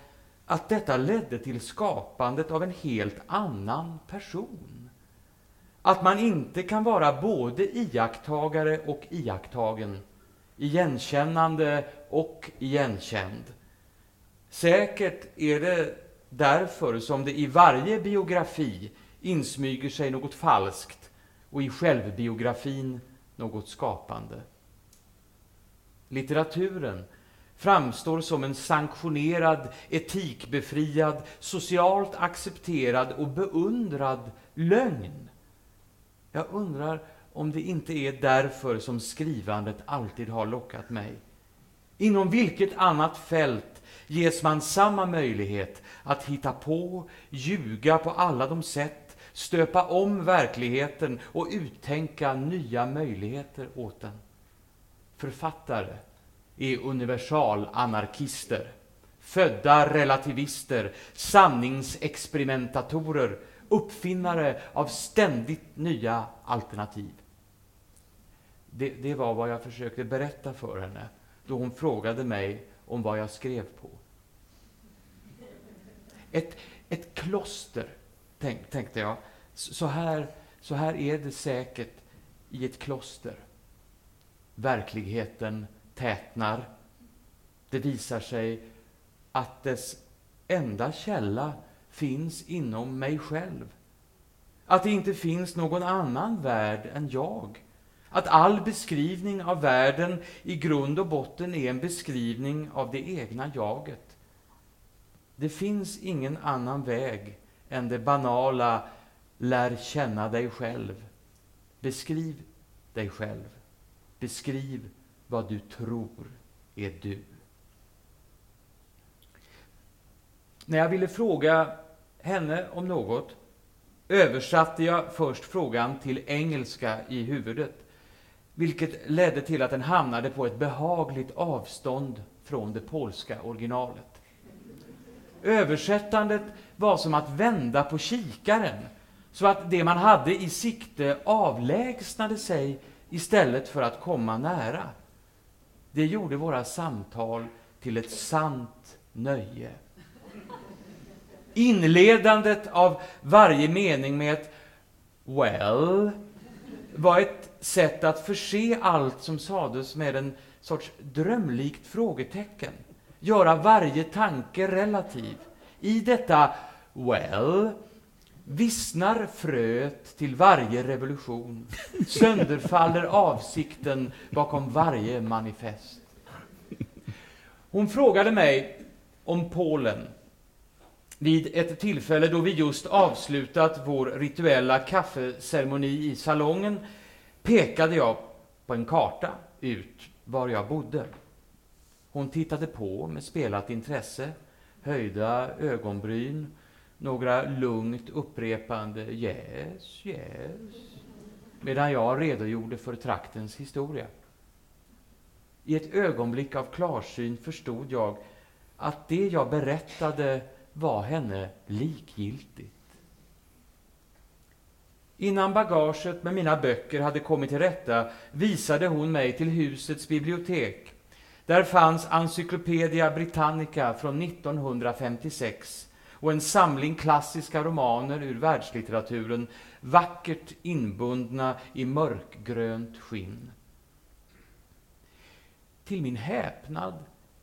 att detta ledde till skapandet av en helt annan person. Att man inte kan vara både iakttagare och iakttagen, igenkännande och igenkänd. Säkert är det därför som det i varje biografi insmyger sig något falskt och i självbiografin något skapande. Litteraturen framstår som en sanktionerad, etikbefriad, socialt accepterad och beundrad lögn. Jag undrar om det inte är därför som skrivandet alltid har lockat mig. Inom vilket annat fält ges man samma möjlighet att hitta på, ljuga på alla de sätt, stöpa om verkligheten och uttänka nya möjligheter åt den. Författare är universalanarkister, födda relativister, sanningsexperimentatorer, uppfinnare av ständigt nya alternativ. Det, det, var vad jag försökte berätta för henne då hon frågade mig om vad jag skrev på. Ett, ett kloster, tänk, tänkte jag. Så här, så här är det säkert i ett kloster. Verkligheten tätnar. Det visar sig att dess enda källa finns inom mig själv. Att det inte finns någon annan värld än jag. Att all beskrivning av världen i grund och botten är en beskrivning av det egna jaget. Det finns ingen annan väg än det banala lär känna dig själv. Beskriv dig själv. Beskriv vad du tror är du. När jag ville fråga henne om något översatte jag först frågan till engelska i huvudet, vilket ledde till att den hamnade på ett behagligt avstånd från det polska originalet. Översättandet var som att vända på kikaren, så att det man hade i sikte avlägsnade sig istället för att komma nära. Det gjorde våra samtal till ett sant nöje. Inledandet av varje mening med ett ”well” var ett sätt att förse allt som sades med en sorts drömlikt frågetecken. Göra varje tanke relativ. I detta ”well” Vissnar fröet till varje revolution, sönderfaller avsikten bakom varje manifest. Hon frågade mig om Polen vid ett tillfälle då vi just avslutat vår rituella kaffeceremoni i salongen pekade jag på en karta ut var jag bodde. Hon tittade på med spelat intresse, höjda ögonbryn några lugnt upprepande yes, yes, medan jag redogjorde för traktens historia. I ett ögonblick av klarsyn förstod jag att det jag berättade var henne likgiltigt. Innan bagaget med mina böcker hade kommit till rätta visade hon mig till husets bibliotek. Där fanns Encyclopedia Britannica från 1956 och en samling klassiska romaner ur världslitteraturen vackert inbundna i mörkgrönt skinn. Till min häpnad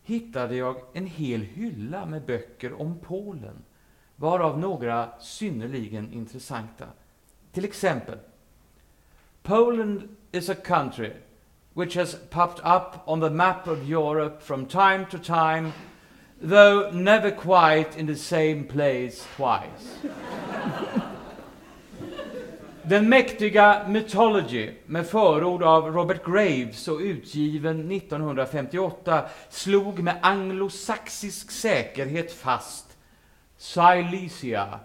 hittade jag en hel hylla med böcker om Polen, varav några synnerligen intressanta. Till exempel Poland is a country which has popped up on the map of Europe from time to time, though never quite in the same place twice. Den mäktiga Mythology med förord av Robert Graves och utgiven 1958 slog med anglosaxisk säkerhet fast Silesia,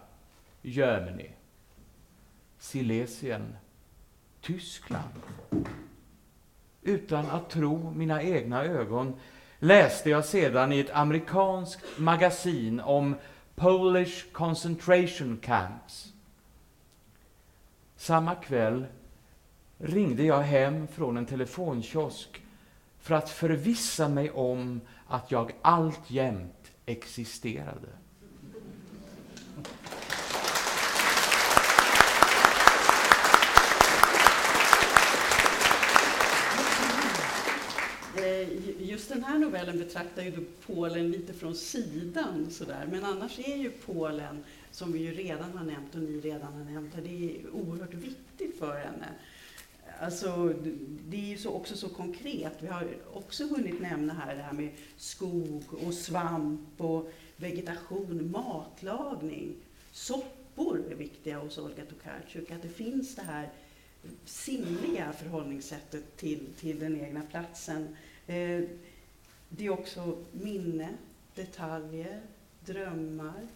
Germany. Silesien, Tyskland. Utan att tro mina egna ögon läste jag sedan i ett amerikanskt magasin om Polish concentration camps. Samma kväll ringde jag hem från en telefonkiosk för att förvissa mig om att jag alltjämt existerade. Eh, just den här novellen betraktar ju Polen lite från sidan sådär. Men annars är ju Polen, som vi ju redan har nämnt och ni redan har nämnt, här, det är oerhört viktigt för henne. Alltså, det är ju så, också så konkret. Vi har också hunnit nämna här det här med skog och svamp och vegetation, matlagning, soppor är viktiga hos Olga Tokarczuk. Att det finns det här sinnliga förhållningssättet till, till den egna platsen. Eh, det är också minne, detaljer, drömmar.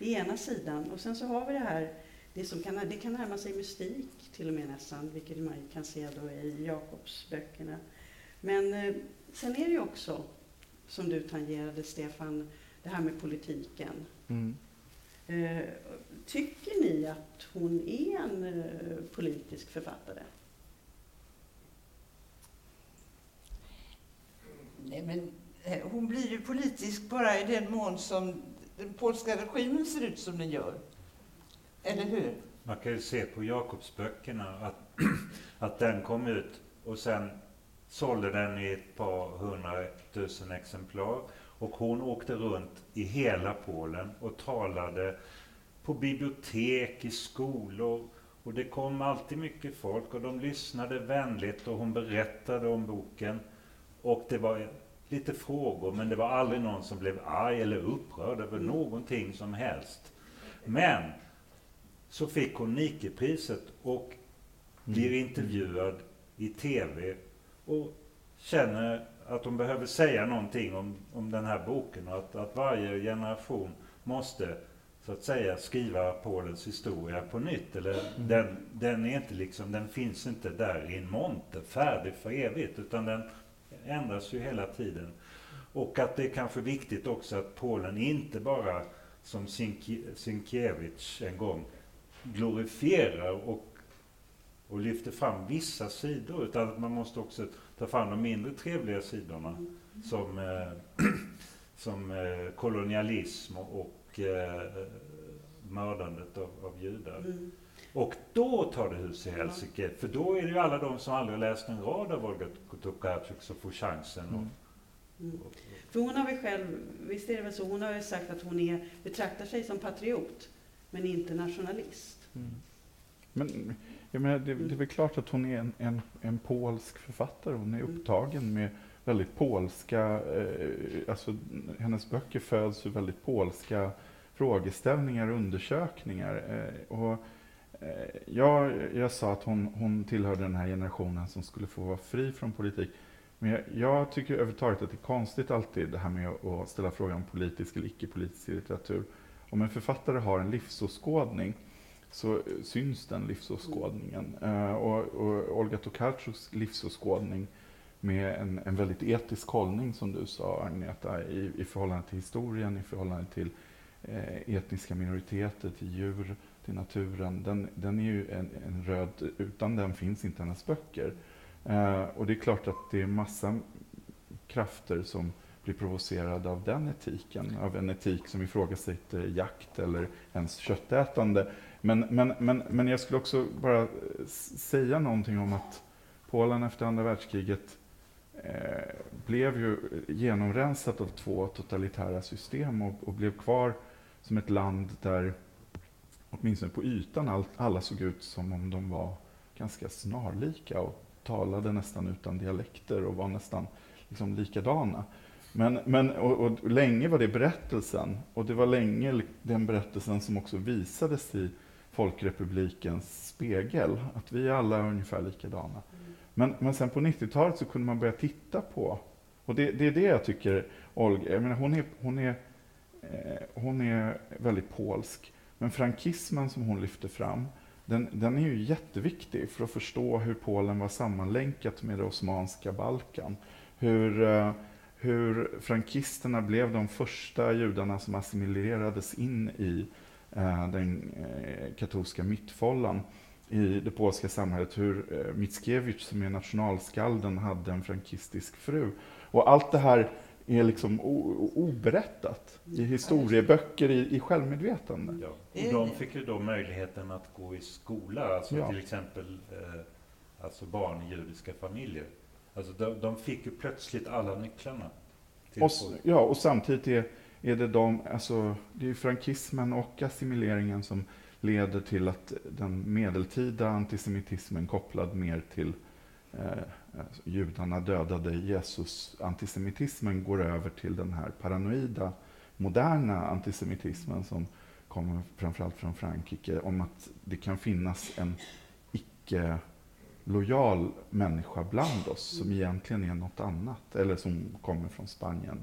Det är ena sidan. Och sen så har vi det här, det som kan, det kan närma sig mystik till och med nästan, vilket man kan se då i Jakobsböckerna. Men eh, sen är det ju också, som du tangerade Stefan, det här med politiken. Mm. Eh, tycker ni att hon är en eh, politisk författare? Nej, men hon blir ju politisk bara i den mån som den polska regimen ser ut som den gör. Eller hur? Man kan ju se på Jakobsböckerna att, att den kom ut och sen sålde den i ett par hundratusen exemplar. Och hon åkte runt i hela Polen och talade på bibliotek, i skolor. Och det kom alltid mycket folk och de lyssnade vänligt och hon berättade om boken. Och det var lite frågor men det var aldrig någon som blev arg eller upprörd över någonting som helst. Men så fick hon Nikepriset och blir intervjuad i TV och känner att hon behöver säga någonting om, om den här boken och att, att varje generation måste så att säga skriva Polens historia på nytt. Eller den, den är inte liksom, den finns inte där i en monter färdig för evigt utan den ändras ju hela tiden. Och att det är kanske viktigt också att Polen inte bara som Sienkiewicz en gång glorifierar och, och lyfter fram vissa sidor utan att man måste också ta fram de mindre trevliga sidorna som, eh, som eh, kolonialism och, och eh, mördandet av, av judar. Mm. Och då tar det hus i helsike, för då är det ju alla de som aldrig har läst en rad av Olga Tokarczuk som får chansen. Och, Mm. För hon har väl själv, visst är det väl så, hon har ju sagt att hon är, betraktar sig som patriot, men inte nationalist. Mm. Men jag menar, det, det är väl klart att hon är en, en, en polsk författare. Hon är Mm. upptagen med väldigt polska, eh, alltså hennes böcker föds ur väldigt polska frågeställningar och undersökningar. Eh, och, Eh, jag, jag sa att hon, hon tillhörde den här generationen som skulle få vara fri från politik. Men jag, jag tycker överhuvudtaget att det är konstigt alltid det här med att, ställa frågan om politisk eller icke-politisk litteratur. Om en författare har en livsåskådning så syns den livsåskådningen. Eh, och, och Olga Tokarczuks livsåskådning med en, en väldigt etisk hållning som du sa Agneta, i, i förhållande till historien, i förhållande till eh, etniska minoriteter, till djur, till naturen. Den, den är ju en, en röd, utan den finns inte hennes böcker. Eh, och det är klart att det är massa krafter som blir provocerade av den etiken, av en etik som ifrågasätter jakt eller ens köttätande. Men, men, men, men jag skulle också bara säga någonting om att Polen efter andra världskriget eh, blev ju genomrensat av två totalitära system och, och, blev kvar som ett land där åtminstone på ytan all, alla såg ut som om de var ganska snarlika och talade nästan utan dialekter och var nästan liksom likadana. Men, men och, och, länge var det berättelsen, och det var länge den berättelsen som också visades i Folkrepublikens spegel, att vi alla är ungefär likadana. Men, men sen på 90-talet så kunde man börja titta på, och det, det är det jag tycker Olga, jag menar hon är, hon är, eh, hon är väldigt polsk, men frankismen som hon lyfter fram, den, den, är ju jätteviktig för att förstå hur Polen var sammanlänkat med det osmanska Balkan. Hur, eh, hur frankisterna blev de första judarna som assimilerades in i eh, den eh, katolska mittfållan i det polska samhället. Hur eh, Mickiewicz, som är nationalskalden, hade en frankistisk fru. Och allt det här är liksom oberättat i historieböcker, i, i självmedvetande. Ja. Och de fick ju då möjligheten att gå i skola, alltså ja. till exempel eh, alltså barn i judiska familjer. Alltså de, de fick ju plötsligt alla nycklarna. Och, ja, och samtidigt är, är det de, alltså det är frankismen och assimileringen som leder till att den medeltida antisemitismen kopplad mer till eh, Alltså, judarna dödade Jesus, antisemitismen går över till den här paranoida, moderna antisemitismen som kommer framförallt från Frankrike, om att det kan finnas en icke lojal människa bland oss som egentligen är något annat, eller som kommer från Spanien,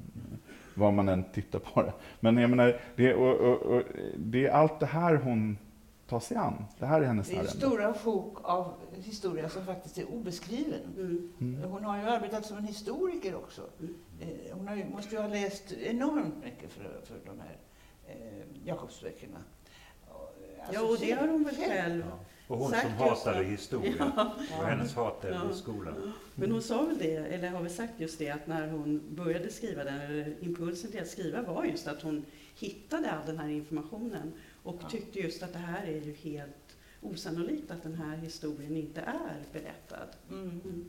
vad man än tittar på det. Men jag menar, det, och, och, och, det är allt det här hon tar sig an. Det här är hennes ärende. Det är stora sjok av historia som faktiskt är obeskriven. Mm. Mm. Hon har ju arbetat som en historiker också. Eh, hon ju, måste ju ha läst enormt mycket för, för de här eh, Jakobsböckerna. Alltså, ja, och det har hon väl själv ja. Och hon som hatade historia. Ja. Och hennes hat ja. i skolan. Men hon sa väl det, eller har väl sagt just det, att när hon började skriva den, eller impulsen till att skriva var just att hon hittade all den här informationen och ja. tyckte just att det här är ju helt osannolikt att den här historien inte är berättad. Mm. Mm.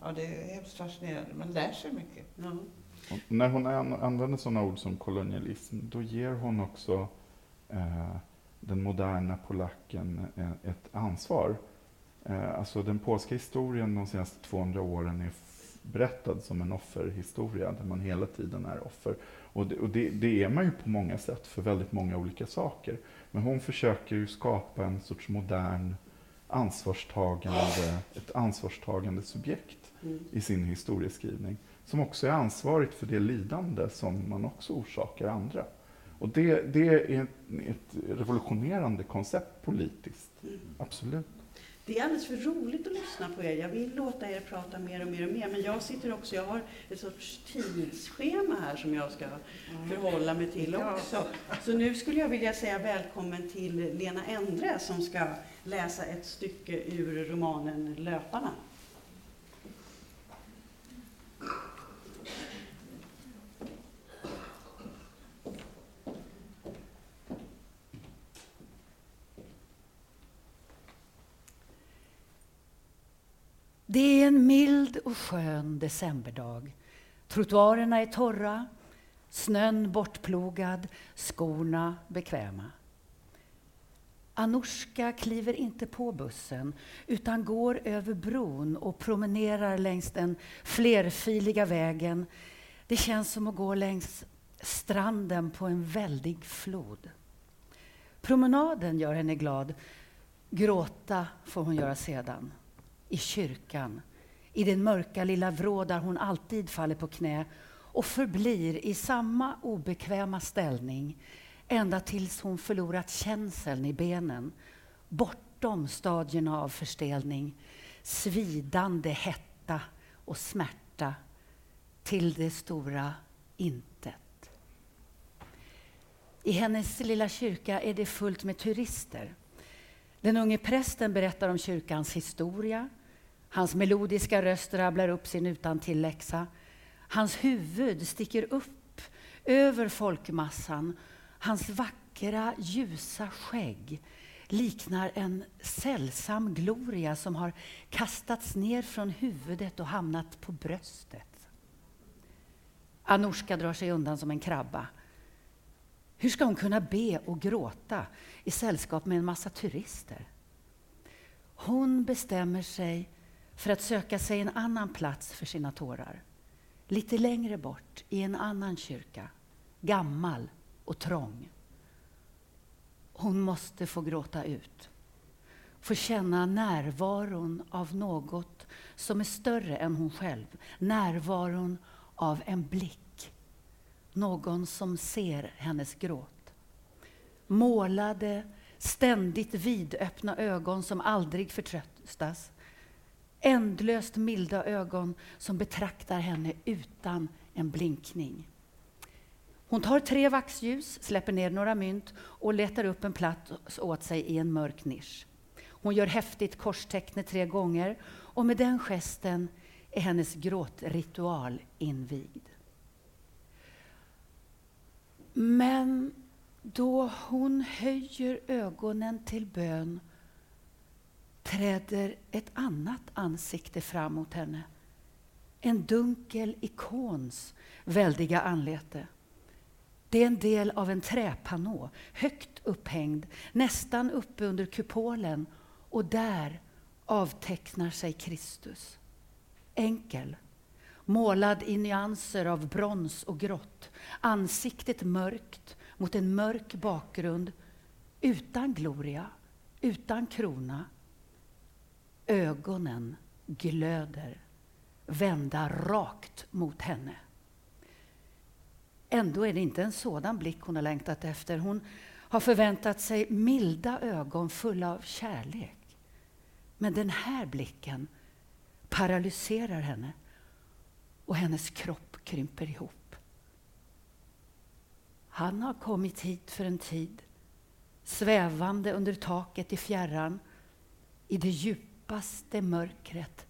Ja, det är hemskt fascinerande. Man lär sig mycket. Ja. när hon använder sådana ord som kolonialism, då ger hon också eh, den moderna polacken eh, ett ansvar. Eh, alltså den polska historien de senaste 200 åren är berättad som en offerhistoria, där man hela tiden är offer. Och, det, och det, det, är man ju på många sätt för väldigt många olika saker. Men hon försöker ju skapa en sorts modern ansvarstagande, ett ansvarstagande subjekt mm. i sin historieskrivning. Som också är ansvarigt för det lidande som man också orsakar andra. Och det, det är ett, ett revolutionerande koncept politiskt. Mm. Absolut. Det är alldeles för roligt att lyssna på er. Jag vill låta er prata mer och mer och mer. Men jag sitter också, jag har ett sorts tidsschema här som jag ska förhålla mig till också. Så nu skulle jag vilja säga välkommen till Lena Endre som ska läsa ett stycke ur romanen Löparna. Det är en mild och skön decemberdag. Trottoarerna är torra, snön bortplogad, skorna bekväma. Anorska kliver inte på bussen utan går över bron och promenerar längs den flerfiliga vägen. Det känns som att gå längs stranden på en väldig flod. Promenaden gör henne glad. Gråta får hon göra sedan i kyrkan, i den mörka lilla vrå där hon alltid faller på knä och förblir i samma obekväma ställning ända tills hon förlorat känseln i benen, bortom stadierna av förstelning, svidande hetta och smärta till det stora intet. I hennes lilla kyrka är det fullt med turister. Den unge prästen berättar om kyrkans historia, Hans melodiska röst rabblar upp sin utantilläxa. Hans huvud sticker upp över folkmassan. Hans vackra, ljusa skägg liknar en sällsam gloria som har kastats ner från huvudet och hamnat på bröstet. Anorska drar sig undan som en krabba. Hur ska hon kunna be och gråta i sällskap med en massa turister? Hon bestämmer sig för att söka sig en annan plats för sina tårar. Lite längre bort, i en annan kyrka. Gammal och trång. Hon måste få gråta ut. Få känna närvaron av något som är större än hon själv. Närvaron av en blick. Någon som ser hennes gråt. Målade, ständigt vidöppna ögon som aldrig förtröstas. Ändlöst milda ögon som betraktar henne utan en blinkning. Hon tar tre vaxljus, släpper ner några mynt och letar upp en plats åt sig i en mörk nisch. Hon gör häftigt korstecknet tre gånger och med den gesten är hennes gråtritual invigd. Men då hon höjer ögonen till bön träder ett annat ansikte fram mot henne. En dunkel ikons väldiga anlete. Det är en del av en träpanå, högt upphängd, nästan uppe under kupolen och där avtecknar sig Kristus. Enkel, målad i nyanser av brons och grått, ansiktet mörkt mot en mörk bakgrund, utan gloria, utan krona. Ögonen glöder, vända rakt mot henne. Ändå är det inte en sådan blick hon har längtat efter. Hon har förväntat sig milda ögon fulla av kärlek. Men den här blicken paralyserar henne och hennes kropp krymper ihop. Han har kommit hit för en tid, svävande under taket i fjärran, i det djupaste mörkret.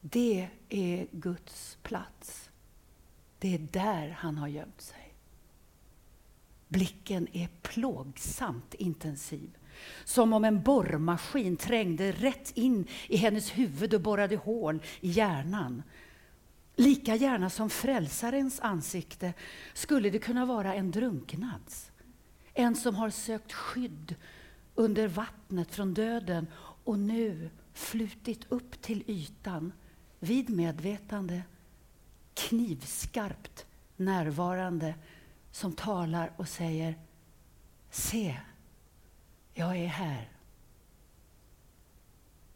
Det är Guds plats. Det är där han har gömt sig. Blicken är plågsamt intensiv. Som om en borrmaskin trängde rätt in i hennes huvud och borrade hål i hjärnan. Lika gärna som frälsarens ansikte skulle det kunna vara en drunknads. En som har sökt skydd under vattnet från döden och nu flutit upp till ytan vid medvetande knivskarpt närvarande som talar och säger Se, jag är här.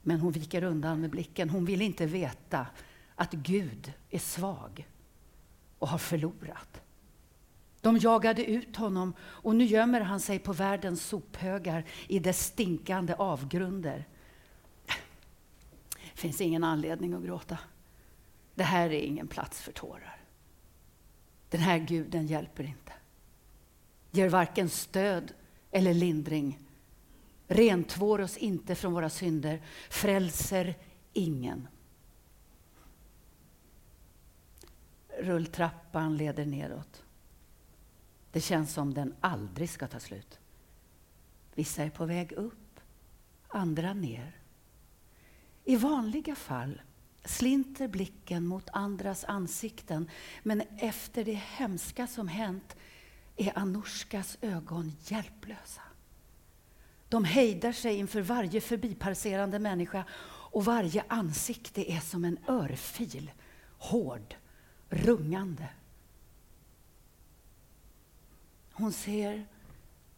Men hon viker undan med blicken. Hon vill inte veta att Gud är svag och har förlorat. De jagade ut honom och nu gömmer han sig på världens sophögar i dess stinkande avgrunder. Det finns ingen anledning att gråta. Det här är ingen plats för tårar. Den här guden hjälper inte. Ger varken stöd eller lindring. Rentvår oss inte från våra synder. Frälser ingen. Rulltrappan leder nedåt. Det känns som den aldrig ska ta slut. Vissa är på väg upp, andra ner. I vanliga fall slinter blicken mot andras ansikten. Men efter det hemska som hänt är Anorskas ögon hjälplösa. De hejdar sig inför varje förbipasserande människa och varje ansikte är som en örfil. Hård, rungande. Hon ser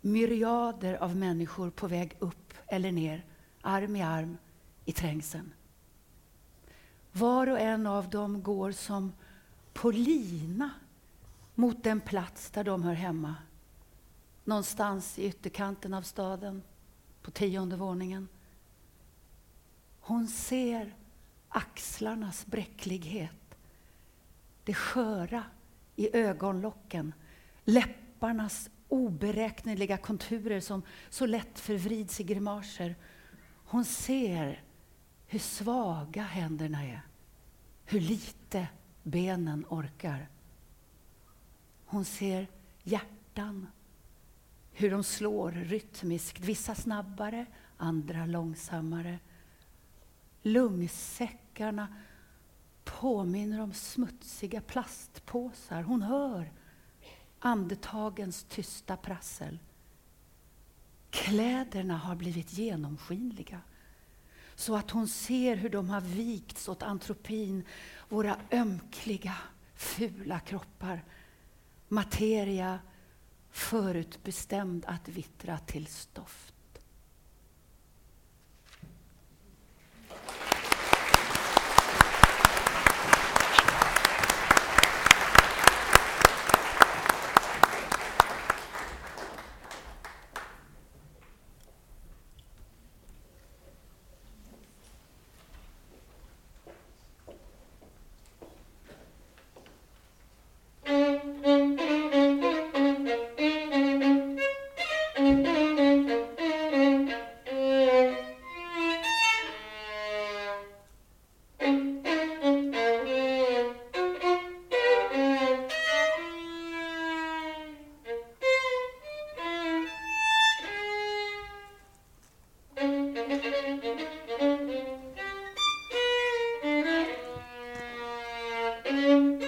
myriader av människor på väg upp eller ner, arm i arm, i trängseln. Var och en av dem går som på lina mot den plats där de hör hemma. Någonstans i ytterkanten av staden, på tionde våningen. Hon ser axlarnas bräcklighet, det sköra i ögonlocken, läpparnas oberäkneliga konturer som så lätt förvrids i grimaser. Hon ser hur svaga händerna är. Hur lite benen orkar. Hon ser hjärtan. hur de slår rytmiskt, vissa snabbare, andra långsammare. Lungsäckarna påminner om smutsiga plastpåsar. Hon hör andetagens tysta prassel. Kläderna har blivit genomskinliga så att hon ser hur de har vikts åt antropin, våra ömkliga, fula kroppar. Materia förutbestämd att vittra till stoft. thank you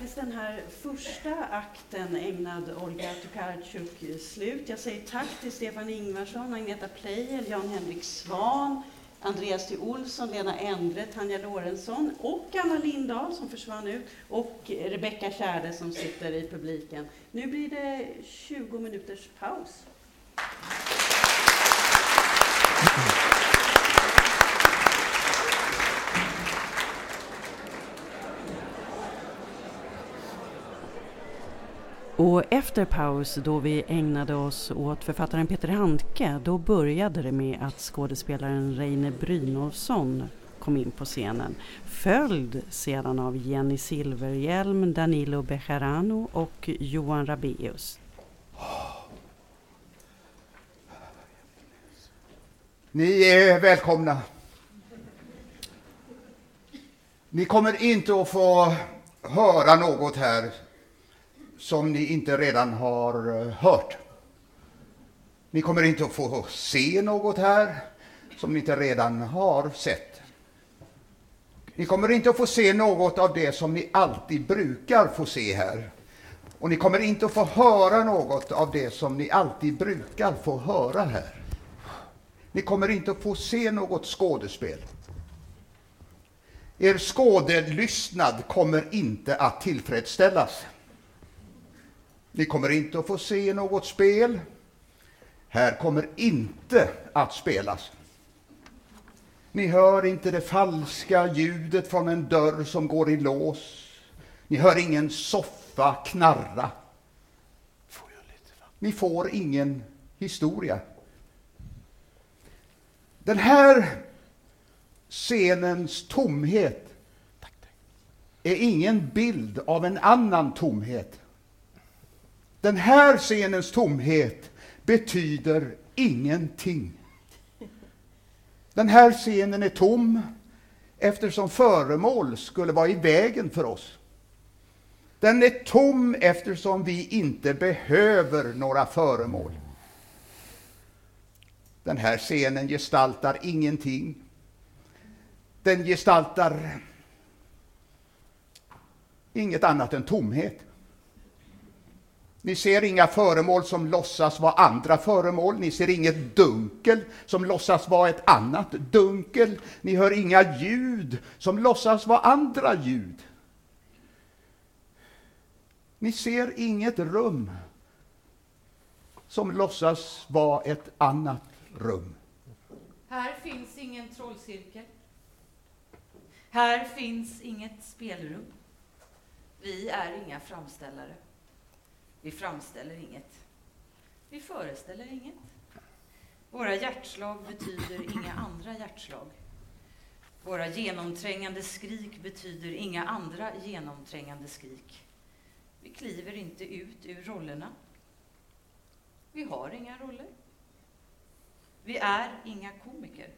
faktiskt den här första akten ägnad Olga Tokarczuk slut. Jag säger tack till Stefan Ingvarsson, Agneta Pleijel, Jan-Henrik Svan, Andreas T. Olsson, Lena Endre, Tanja Lorentzon och Anna Lindahl som försvann ut och Rebecka Kärde som sitter i publiken. Nu blir det 20 minuters paus. Och efter paus, då vi ägnade oss åt författaren Peter Handke, då började det med att skådespelaren Reine Brynolfsson kom in på scenen. Följd sedan av Jenny Silverhjelm, Danilo Bejarano och Johan Rabeus. Ni är välkomna. Ni kommer inte att få höra något här som ni inte redan har eh, hört. Ni kommer inte att få se något här som ni inte redan har sett. Ni kommer inte att få se något av det som ni alltid brukar få se här. Och ni kommer inte att få höra något av det som ni alltid brukar få höra här. Ni kommer inte att få se något skådespel. Er skådelystnad kommer inte att tillfredsställas. Ni kommer inte att få se något spel. Här kommer inte att spelas. Ni hör inte det falska ljudet från en dörr som går i lås. Ni hör ingen soffa knarra. Ni får ingen historia. Den här scenens tomhet är ingen bild av en annan tomhet. Den här scenens tomhet betyder ingenting. Den här scenen är tom eftersom föremål skulle vara i vägen för oss. Den är tom eftersom vi inte behöver några föremål. Den här scenen gestaltar ingenting. Den gestaltar inget annat än tomhet. Ni ser inga föremål som låtsas vara andra föremål. Ni ser inget dunkel som låtsas vara ett annat dunkel. Ni hör inga ljud som låtsas vara andra ljud. Ni ser inget rum som låtsas vara ett annat rum. Här finns ingen trollcirkel. Här finns inget spelrum. Vi är inga framställare. Vi framställer inget. Vi föreställer inget. Våra hjärtslag betyder inga andra hjärtslag. Våra genomträngande skrik betyder inga andra genomträngande skrik. Vi kliver inte ut ur rollerna. Vi har inga roller. Vi är inga komiker.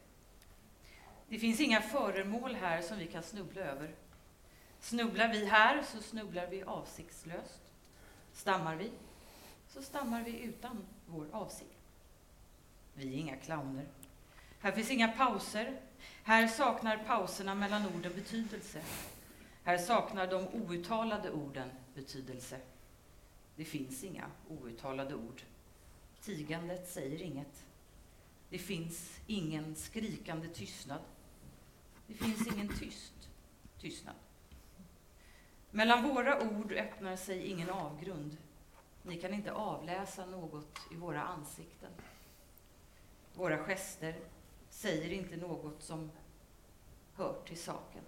Det finns inga föremål här som vi kan snubbla över. Snubblar vi här så snubblar vi avsiktslöst. Stammar vi, så stammar vi utan vår avsikt. Vi är inga clowner. Här finns inga pauser. Här saknar pauserna mellan orden betydelse. Här saknar de outtalade orden betydelse. Det finns inga outtalade ord. Tigandet säger inget. Det finns ingen skrikande tystnad. Det finns ingen tyst tystnad. Mellan våra ord öppnar sig ingen avgrund. Ni kan inte avläsa något i våra ansikten. Våra gester säger inte något som hör till saken.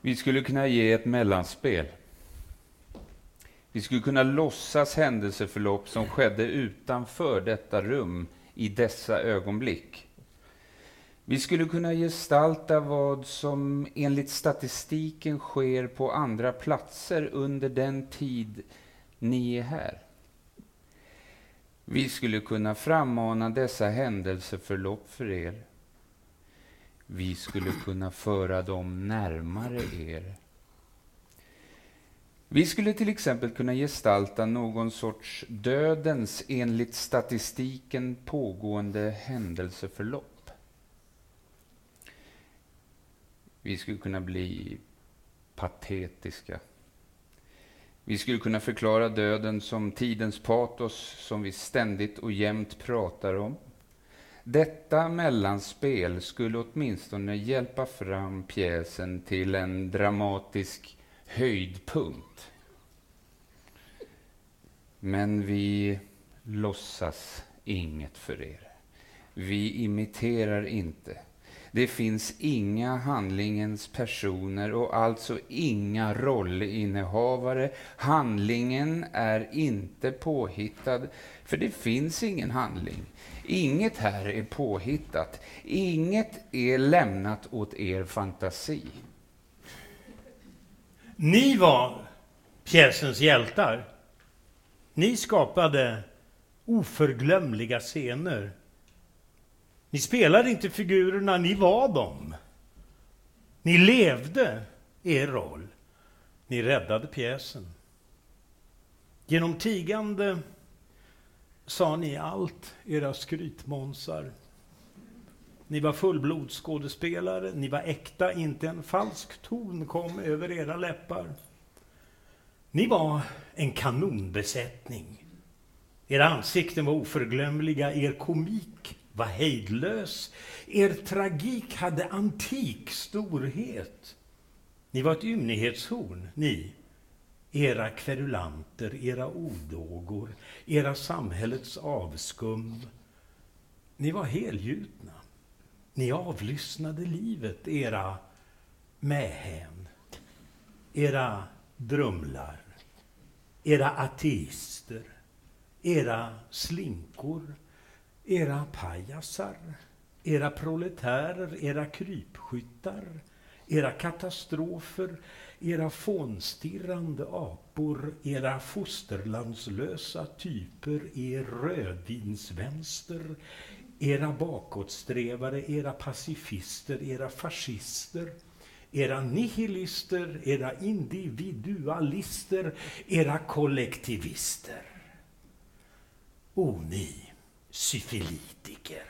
Vi skulle kunna ge ett mellanspel. Vi skulle kunna låtsas händelseförlopp som skedde utanför detta rum i dessa ögonblick. Vi skulle kunna gestalta vad som enligt statistiken sker på andra platser under den tid ni är här. Vi skulle kunna frammana dessa händelseförlopp för er. Vi skulle kunna föra dem närmare er. Vi skulle till exempel kunna gestalta någon sorts dödens enligt statistiken pågående händelseförlopp. Vi skulle kunna bli patetiska. Vi skulle kunna förklara döden som tidens patos som vi ständigt och jämt pratar om. Detta mellanspel skulle åtminstone hjälpa fram pjäsen till en dramatisk höjdpunkt. Men vi låtsas inget för er. Vi imiterar inte. Det finns inga handlingens personer och alltså inga rollinnehavare. Handlingen är inte påhittad, för det finns ingen handling. Inget här är påhittat. Inget är lämnat åt er fantasi. Ni var pjäsens hjältar. Ni skapade oförglömliga scener. Ni spelade inte figurerna, ni var dem. Ni levde er roll. Ni räddade pjäsen. Genom tigande sa ni allt, era skrytmånsar. Ni var fullblodsskådespelare, ni var äkta, inte en falsk ton kom över era läppar. Ni var en kanonbesättning. Era ansikten var oförglömliga, er komik var hejdlös. Er tragik hade antik storhet. Ni var ett ymnighetshorn, ni. Era kverulanter, era odågor, era samhällets avskum. Ni var helgjutna. Ni avlyssnade livet, era mähän, era drumlar, era ateister, era slinkor, era pajasar, era proletärer, era krypskyttar, era katastrofer, era fånstirrande apor, era fosterlandslösa typer, er rödvinsvänster, era bakåtsträvare, era pacifister, era fascister, era nihilister, era individualister, era kollektivister. O ni syfilitiker.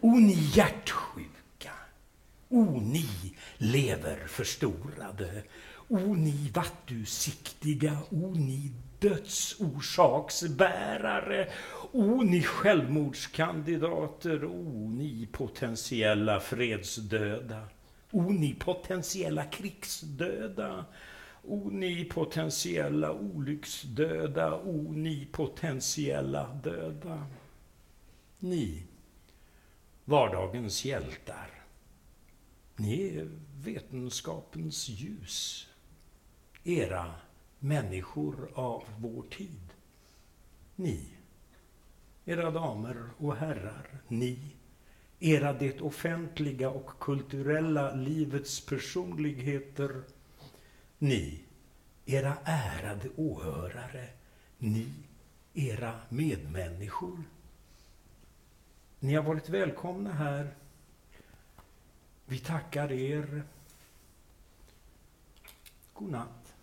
O ni hjärtsjuka. O ni leverförstorade. O ni vattusiktiga. O ni dödsorsaksbärare. O ni självmordskandidater. O ni potentiella fredsdöda. O ni potentiella krigsdöda. O ni potentiella olycksdöda, o ni potentiella döda. Ni, vardagens hjältar. Ni är vetenskapens ljus. Era människor av vår tid. Ni, era damer och herrar, ni, era det offentliga och kulturella livets personligheter ni, era ärade åhörare, ni, era medmänniskor. Ni har varit välkomna här. Vi tackar er. God natt.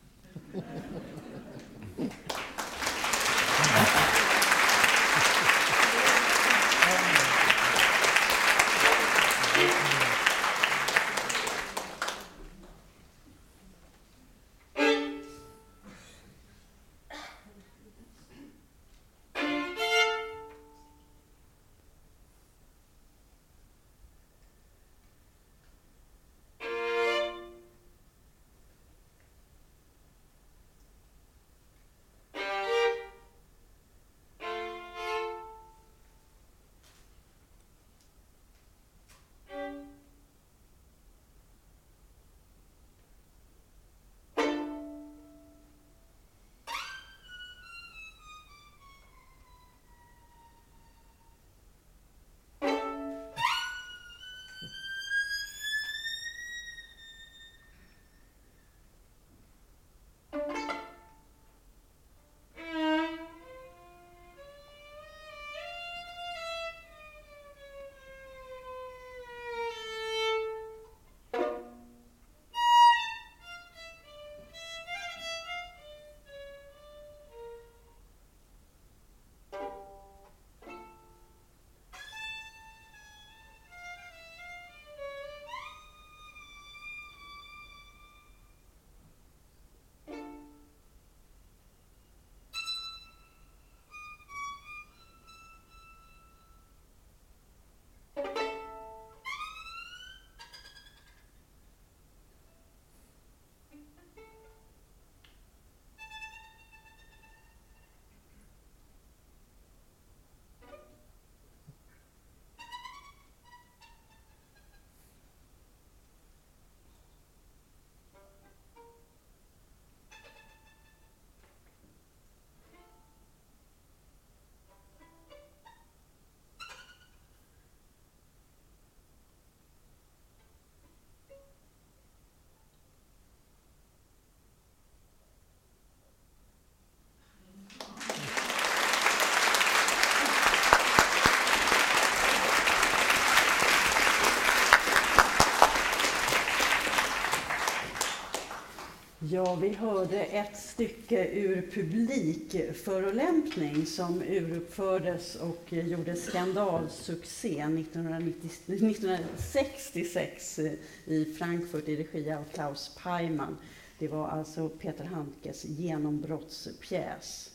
Ja, vi hörde ett stycke ur publikförolämpning som uruppfördes och gjorde skandalsuccé 1966 i Frankfurt i regi av Klaus Peimann. Det var alltså Peter Handkes genombrottspjäs.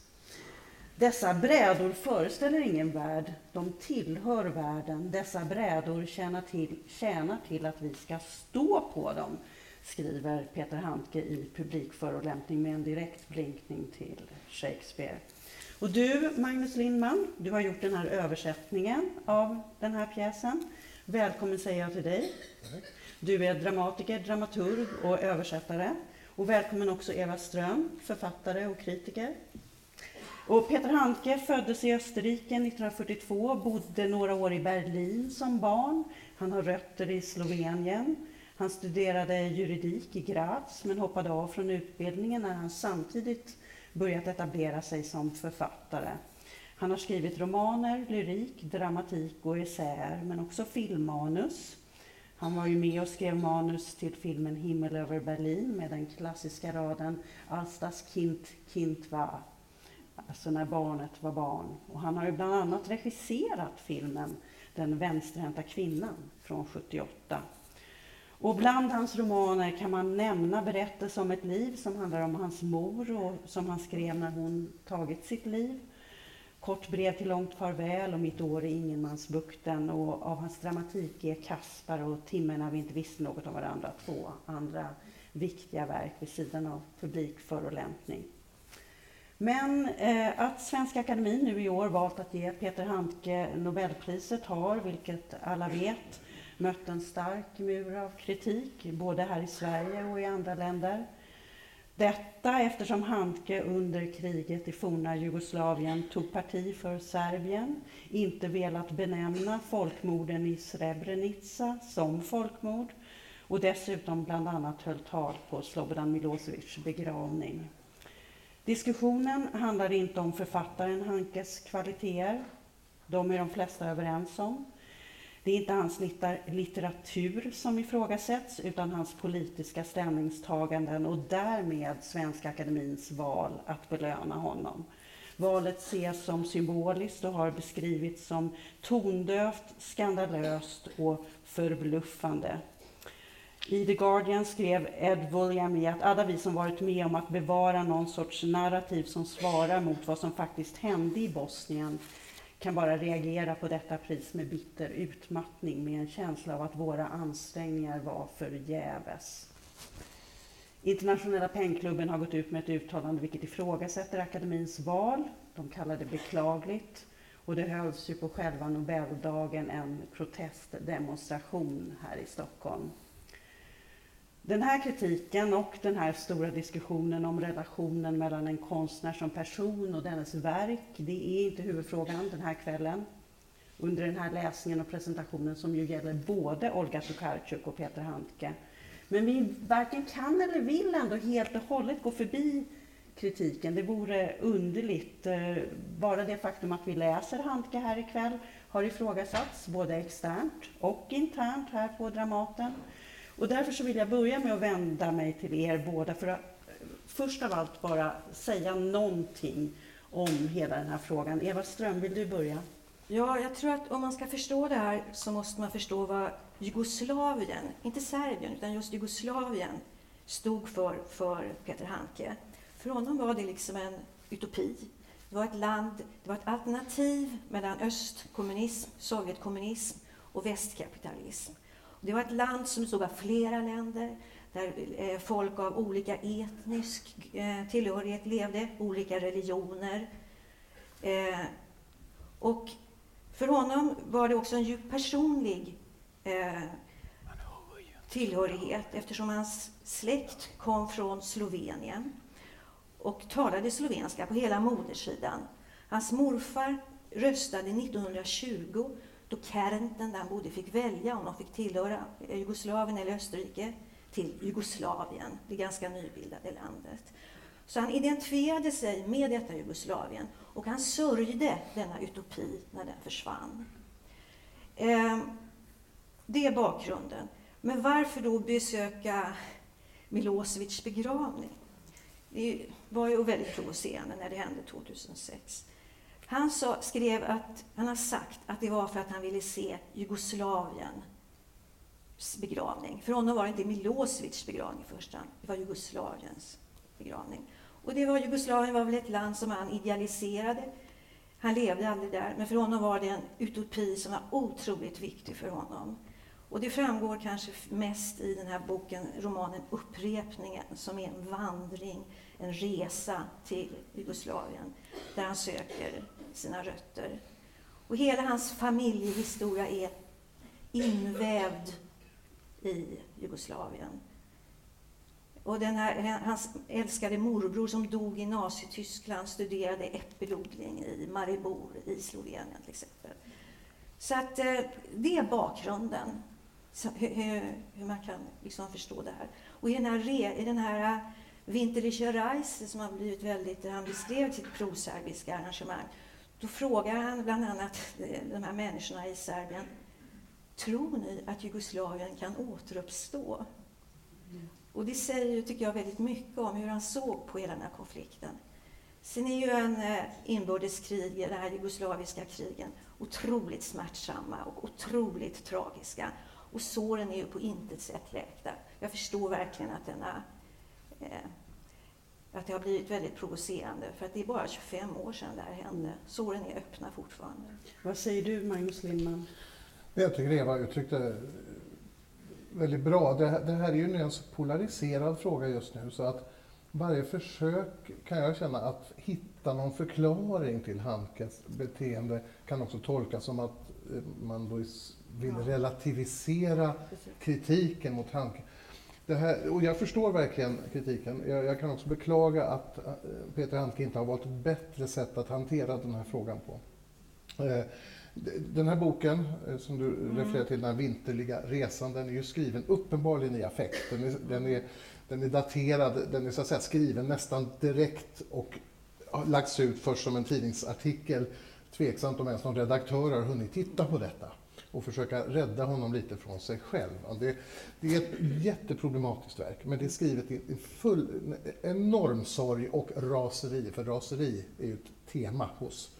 Dessa brädor föreställer ingen värld, de tillhör världen. Dessa brädor tjänar till, tjänar till att vi ska stå på dem skriver Peter Handke i publikförolämpning med en direkt blinkning till Shakespeare. Och du, Magnus Lindman, du har gjort den här översättningen av den här pjäsen. Välkommen säger jag till dig. Du är dramatiker, dramaturg och översättare. Och välkommen också Eva Ström, författare och kritiker. Och Peter Handke föddes i Österrike 1942, bodde några år i Berlin som barn. Han har rötter i Slovenien. Han studerade juridik i Graz men hoppade av från utbildningen när han samtidigt börjat etablera sig som författare. Han har skrivit romaner, lyrik, dramatik och essäer, men också filmmanus. Han var ju med och skrev manus till filmen Himmel över Berlin med den klassiska raden Als das Kind Kind war, alltså när barnet var barn. Och han har ju bland annat regisserat filmen Den vänsterhänta kvinnan från 78. Och bland hans romaner kan man nämna berättelser om ett liv som handlar om hans mor och som han skrev när hon tagit sitt liv. Kort brev till långt farväl och Mitt år i ingenmansbukten och av hans dramatik är Kaspar och Timmen när vi inte visste något om varandra två andra viktiga verk vid sidan av publikförolämpning. Men eh, att Svenska Akademien nu i år valt att ge Peter Handke Nobelpriset har, vilket alla vet, mött en stark mur av kritik, både här i Sverige och i andra länder. Detta eftersom Handke under kriget i forna Jugoslavien tog parti för Serbien, inte velat benämna folkmorden i Srebrenica som folkmord och dessutom bland annat höll tal på Slobodan Milosevics begravning. Diskussionen handlar inte om författaren Hankes kvaliteter. De är de flesta överens om. Det är inte hans litteratur som ifrågasätts utan hans politiska ställningstaganden och därmed Svenska Akademins val att belöna honom. Valet ses som symboliskt och har beskrivits som tondövt, skandalöst och förbluffande. I The Guardian skrev Ed Vulliamy att alla vi som varit med om att bevara någon sorts narrativ som svarar mot vad som faktiskt hände i Bosnien kan bara reagera på detta pris med bitter utmattning med en känsla av att våra ansträngningar var förgäves. Internationella pengklubben har gått ut med ett uttalande vilket ifrågasätter akademins val. De kallar det beklagligt. Och det hölls ju på själva Nobeldagen en protestdemonstration här i Stockholm. Den här kritiken och den här stora diskussionen om relationen mellan en konstnär som person och dennes verk, det är inte huvudfrågan den här kvällen. Under den här läsningen och presentationen som ju gäller både Olga Tokarczuk och Peter Handke. Men vi varken kan eller vill ändå helt och hållet gå förbi kritiken. Det vore underligt. Eh, bara det faktum att vi läser Handke här ikväll har ifrågasatts både externt och internt här på Dramaten. Och därför så vill jag börja med att vända mig till er båda för att eh, först av allt bara säga någonting om hela den här frågan. Eva Ström, vill du börja? Ja, jag tror att om man ska förstå det här så måste man förstå vad Jugoslavien, inte Serbien, utan just Jugoslavien stod för, för Peter Handke. För honom var det liksom en utopi. Det var ett land, det var ett alternativ mellan östkommunism, Sovjetkommunism och västkapitalism. Det var ett land som bestod av flera länder, där eh, folk av olika etnisk eh, tillhörighet levde, olika religioner. Eh, och för honom var det också en djup personlig tillhörighet eftersom hans släkt kom från Slovenien och talade slovenska på hela modersidan. Hans morfar röstade 1920 då Kärnten, där han bodde, fick välja om de fick tillhöra Jugoslavien eller Österrike till Jugoslavien, det ganska nybildade landet. Så han identifierade sig med detta Jugoslavien och han sörjde denna utopi när den försvann. Ehm, det är bakgrunden. Men varför då besöka Milosevics begravning. Det var ju väldigt provocerande när det hände 2006. Han sa, skrev att han har sagt att det var för att han ville se Jugoslaviens begravning. För honom var det inte Milosevics begravning i första hand, det var Jugoslaviens begravning. Och det var, Jugoslavien var väl ett land som han idealiserade. Han levde aldrig där, men för honom var det en utopi som var otroligt viktig för honom. Och det framgår kanske mest i den här boken, romanen Upprepningen, som är en vandring, en resa till Jugoslavien, där han söker sina rötter. Och hela hans familjehistoria är invävd i Jugoslavien. Och den här, hans älskade morbror som dog i Nazityskland studerade äppelodling i Maribor i Slovenien till exempel. Så att eh, det är bakgrunden, så, hur, hur, man kan liksom förstå det här. Och i den här, i den här eh, Winterliche Reise som har blivit väldigt, där han beskrev sitt proserbiska arrangemang, då frågar han bland annat eh, de här människorna i Serbien, tror ni att Jugoslavien kan återuppstå? Och det säger ju, tycker jag, väldigt mycket om hur han såg på hela den här konflikten. Sen är ju en eh, inbördeskrig, de här jugoslaviska krigen, otroligt smärtsamma och otroligt tragiska. Och såren är ju på intet sätt läkta. Jag förstår verkligen att denna eh, att det har blivit väldigt provocerande, för att det är bara 25 år sedan det här hände. Såren är öppna fortfarande. Vad säger du, Magnus Lindman? Jag tycker Eva uttryckte väldigt bra. Det, det här är ju en så polariserad fråga just nu, så att varje försök kan jag känna att hitta någon förklaring till Handkes beteende kan också tolkas som att eh, man då vill relativisera kritiken mot Handke. Det här, och jag förstår verkligen kritiken. Jag, jag, kan också beklaga att eh, Peter Handke inte har valt ett bättre sätt att hantera den här frågan på. Eh, den här boken eh, som du mm. refererar till, den här vinterliga resan, den är ju skriven uppenbarligen i affekt. Den är, den är, den är daterad, den är så att säga skriven nästan direkt och lagts ut först som en tidningsartikel. Tveksamt om ens någon redaktör har hunnit titta på detta och försöka rädda honom lite från sig själv. Det, det är ett jätteproblematiskt verk, men det är skrivet i full, enorm sorg och raseri, för raseri är ju ett tema hos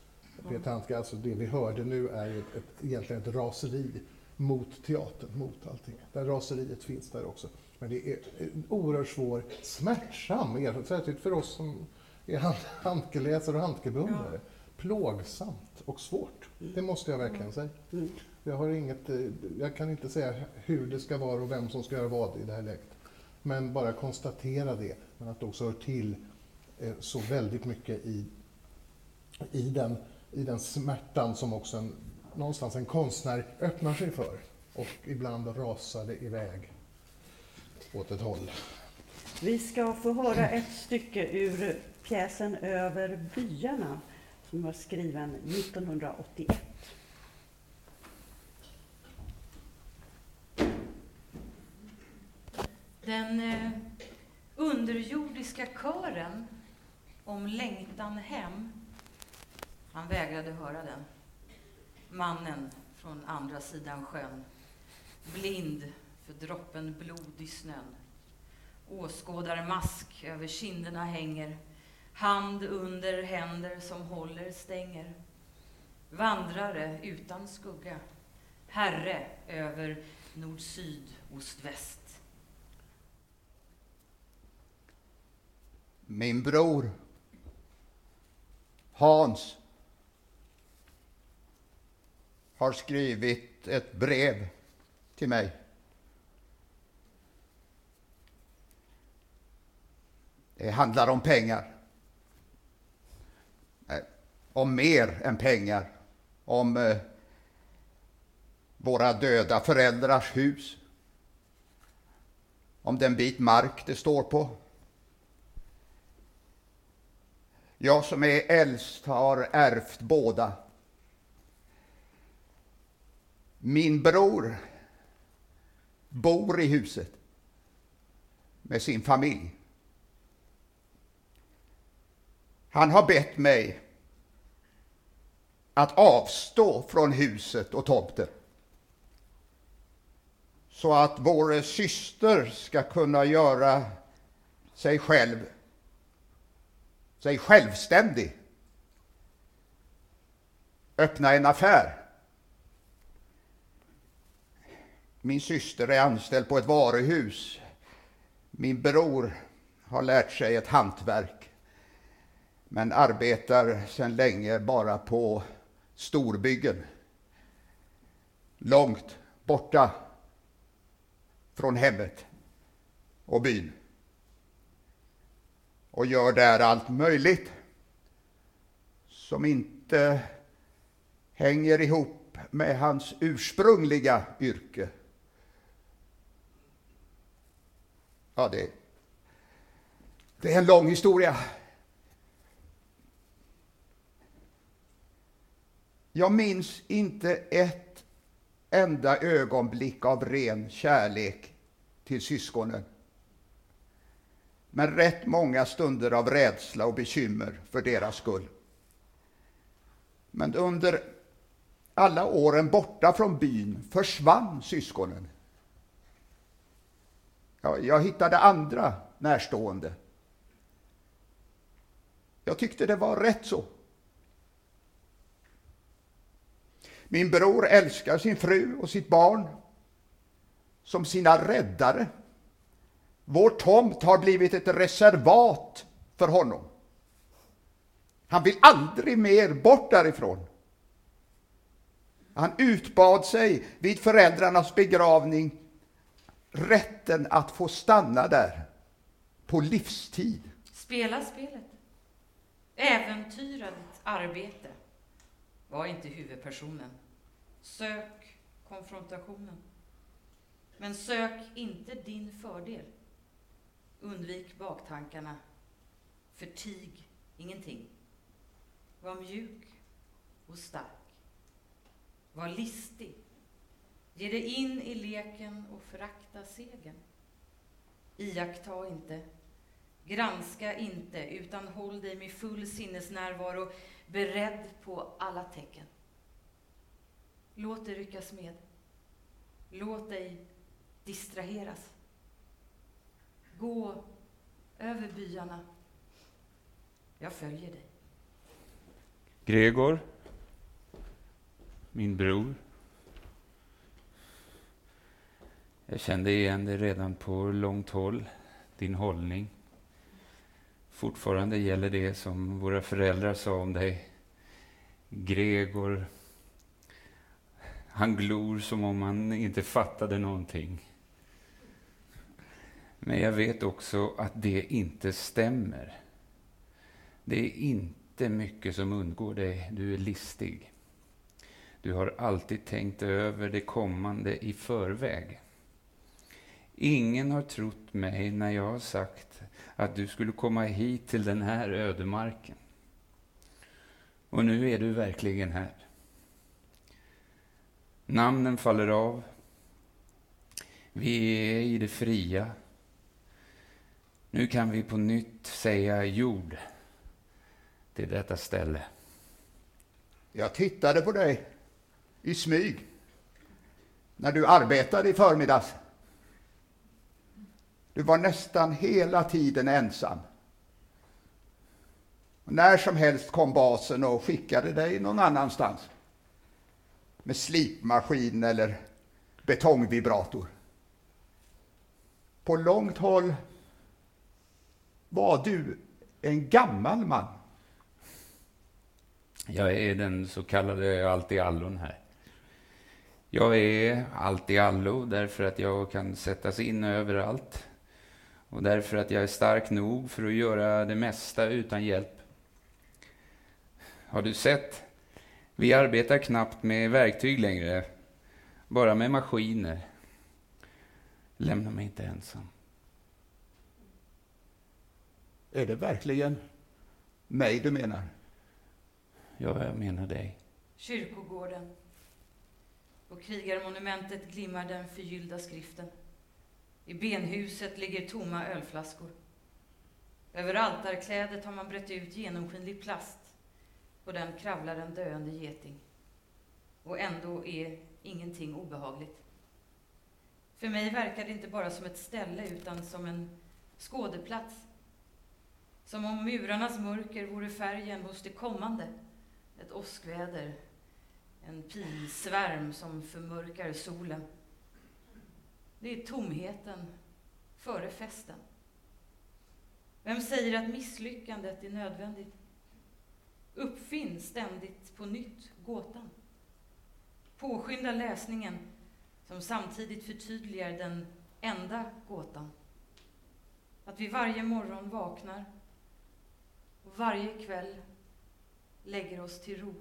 Peter Handke. Alltså det vi hörde nu är ju ett, ett, egentligen ett raseri mot teatern, mot allting. Där raseriet finns där också. Men det är en oerhört svår, smärtsam erfarenhet, särskilt för oss som är Handkeläsare och Handkebeundrare. Ja. Plågsamt och svårt, det måste jag verkligen säga. Mm. Jag, har inget, eh, jag kan inte säga hur det ska vara och vem som ska göra vad i det här läget. Men bara konstatera det, men att det också hör till eh, så väldigt mycket i, i, den, i den smärtan som också en, någonstans en konstnär öppnar sig för och ibland rasar det iväg åt ett håll. Vi ska få höra ett stycke ur pjäsen Över byarna som var skriven 1981. Den eh, underjordiska kören om längtan hem, han vägrade höra den. Mannen från andra sidan sjön, blind för droppen blod i snön. Åskådarmask över kinderna hänger, hand under händer som håller stänger. Vandrare utan skugga, herre över nord-syd, ost-väst. Min bror Hans har skrivit ett brev till mig. Det handlar om pengar. Om mer än pengar. Om eh, våra döda föräldrars hus. Om den bit mark det står på. Jag som är äldst har ärvt båda. Min bror bor i huset med sin familj. Han har bett mig att avstå från huset och tomten så att vår syster ska kunna göra sig själv, sig självständig. Öppna en affär. Min syster är anställd på ett varuhus. Min bror har lärt sig ett hantverk men arbetar sedan länge bara på storbyggen. Långt borta från hemmet och byn. Och gör där allt möjligt som inte hänger ihop med hans ursprungliga yrke. Ja, det, det är en lång historia. Jag minns inte ett enda ögonblick av ren kärlek till syskonen. Men rätt många stunder av rädsla och bekymmer för deras skull. Men under alla åren borta från byn försvann syskonen. Jag, jag hittade andra närstående. Jag tyckte det var rätt så. Min bror älskar sin fru och sitt barn som sina räddare. Vår tomt har blivit ett reservat för honom. Han vill aldrig mer bort därifrån. Han utbad sig vid föräldrarnas begravning rätten att få stanna där på livstid. Spela spelet. Äventyra ditt arbete. Var inte huvudpersonen. Sök konfrontationen. Men sök inte din fördel. Undvik baktankarna. Förtig ingenting. Var mjuk och stark. Var listig. Ge dig in i leken och förakta segern. Iaktta inte. Granska inte, utan håll dig med full sinnesnärvaro beredd på alla tecken. Låt dig ryckas med. Låt dig distraheras. Gå över byarna. Jag följer dig. Gregor, min bror. Jag kände igen dig redan på långt håll, din hållning. Fortfarande gäller det som våra föräldrar sa om dig. Gregor, han glor som om han inte fattade någonting. Men jag vet också att det inte stämmer. Det är inte mycket som undgår dig. Du är listig. Du har alltid tänkt över det kommande i förväg. Ingen har trott mig när jag har sagt att du skulle komma hit till den här ödemarken. Och nu är du verkligen här. Namnen faller av. Vi är i det fria. Nu kan vi på nytt säga jord till detta ställe. Jag tittade på dig i smyg när du arbetade i förmiddags. Du var nästan hela tiden ensam. Och när som helst kom basen och skickade dig någon annanstans med slipmaskin eller betongvibrator. På långt håll var du en gammal man. Jag är den så kallade allt-i-allon här. Jag är allt-i-allo därför att jag kan sättas in överallt och därför att jag är stark nog för att göra det mesta utan hjälp. Har du sett? Vi arbetar knappt med verktyg längre, bara med maskiner. Lämna mig inte ensam. Är det verkligen mig du menar? Ja, jag menar dig. Kyrkogården. På krigarmonumentet glimmar den förgyllda skriften. I benhuset ligger tomma ölflaskor. Över altarklädet har man brett ut genomskinlig plast. På den kravlar en döende geting. Och ändå är ingenting obehagligt. För mig verkar det inte bara som ett ställe utan som en skådeplats. Som om murarnas mörker vore färgen hos det kommande. Ett åskväder, en pilsvärm som förmörkar solen. Det är tomheten före festen. Vem säger att misslyckandet är nödvändigt? Uppfinn ständigt på nytt gåtan. Påskynda läsningen som samtidigt förtydligar den enda gåtan. Att vi varje morgon vaknar och varje kväll lägger oss till ro.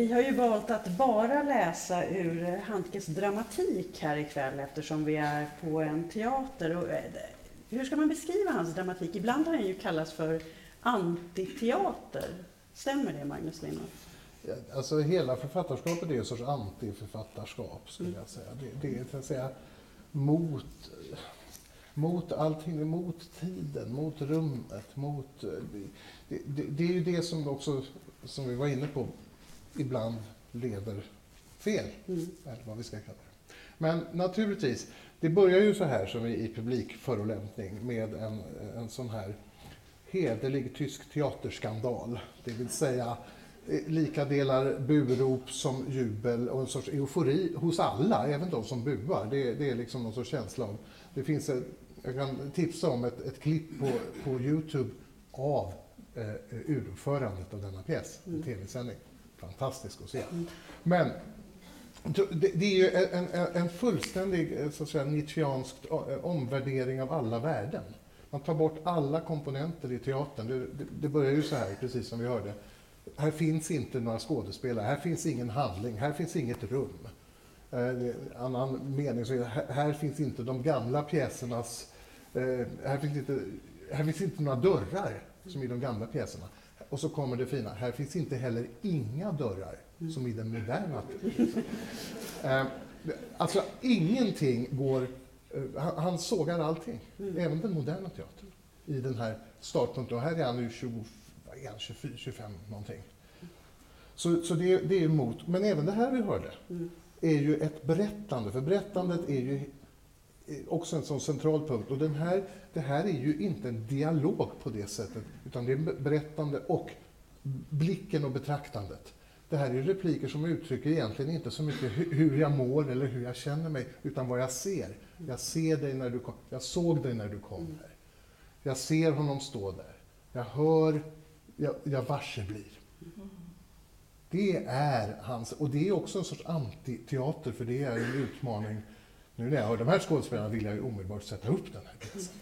Vi har ju valt att bara läsa ur eh, Handkes dramatik här ikväll eftersom vi är på en teater. Och eh, hur ska man beskriva hans dramatik? Ibland har han ju kallats för antiteater. Stämmer det, Magnus Lindman? Alltså hela författarskapet är en sorts antiförfattarskap skulle jag säga. Det, det är så att säga mot, mot allting, mot tiden, mot rummet, mot... Eh, det, det, det är ju det som också, som vi var inne på, ibland leder fel. Mm. Eller vad vi ska kalla det. Men naturligtvis, det börjar ju så här som i, publikförolämpning med en, en sån här hederlig tysk teaterskandal. Det vill säga eh, lika delar burop som jubel och en sorts eufori hos alla, även de som buar. Det, det är liksom någon sorts känsla av... Det finns ett, jag kan tipsa om ett, ett klipp på, på Youtube av eh, uruppförandet av denna pjäs, en Mm. tv-sändning. Fantastisk att se. Men det, det är ju en, en, en fullständig eh, så att säga, nietzscheansk eh, omvärdering av alla värden. Man tar bort alla komponenter i teatern. Det, det, det börjar ju så här, precis som vi hörde. här finns inte några skådespelare, här finns ingen handling, här finns inget rum. Eh, annan mening så är här, här finns inte de gamla pjäsernas, eh, här, finns inte, här finns inte några dörrar som i de gamla pjäserna. Och så kommer det fina, här finns inte heller inga dörrar som i den moderna. Eh, alltså ingenting går, eh, han, han sågar allting, även den moderna teatern i den här startpunkten. Och här är han nu 20, vad är han, 24, 25 någonting. Så, så det, det är emot. Men även det här vi hörde är ju ett berättande, för berättandet är ju också en sån central punkt. Och den här, det här är ju inte en dialog på det sättet, utan det är berättande och blicken och betraktandet. Det här är repliker som uttrycker egentligen inte så mycket hur jag mår eller hur jag känner mig, utan vad jag ser. Jag ser dig när du kom, jag såg dig när du kom här. Jag ser honom stå där. Jag hör, jag, jag varse blir. Det är hans, och det är också en sorts antiteater, för det är en utmaning. Nu när jag hör de här skådespelarna vill jag ju omedelbart sätta upp den här pjäsen.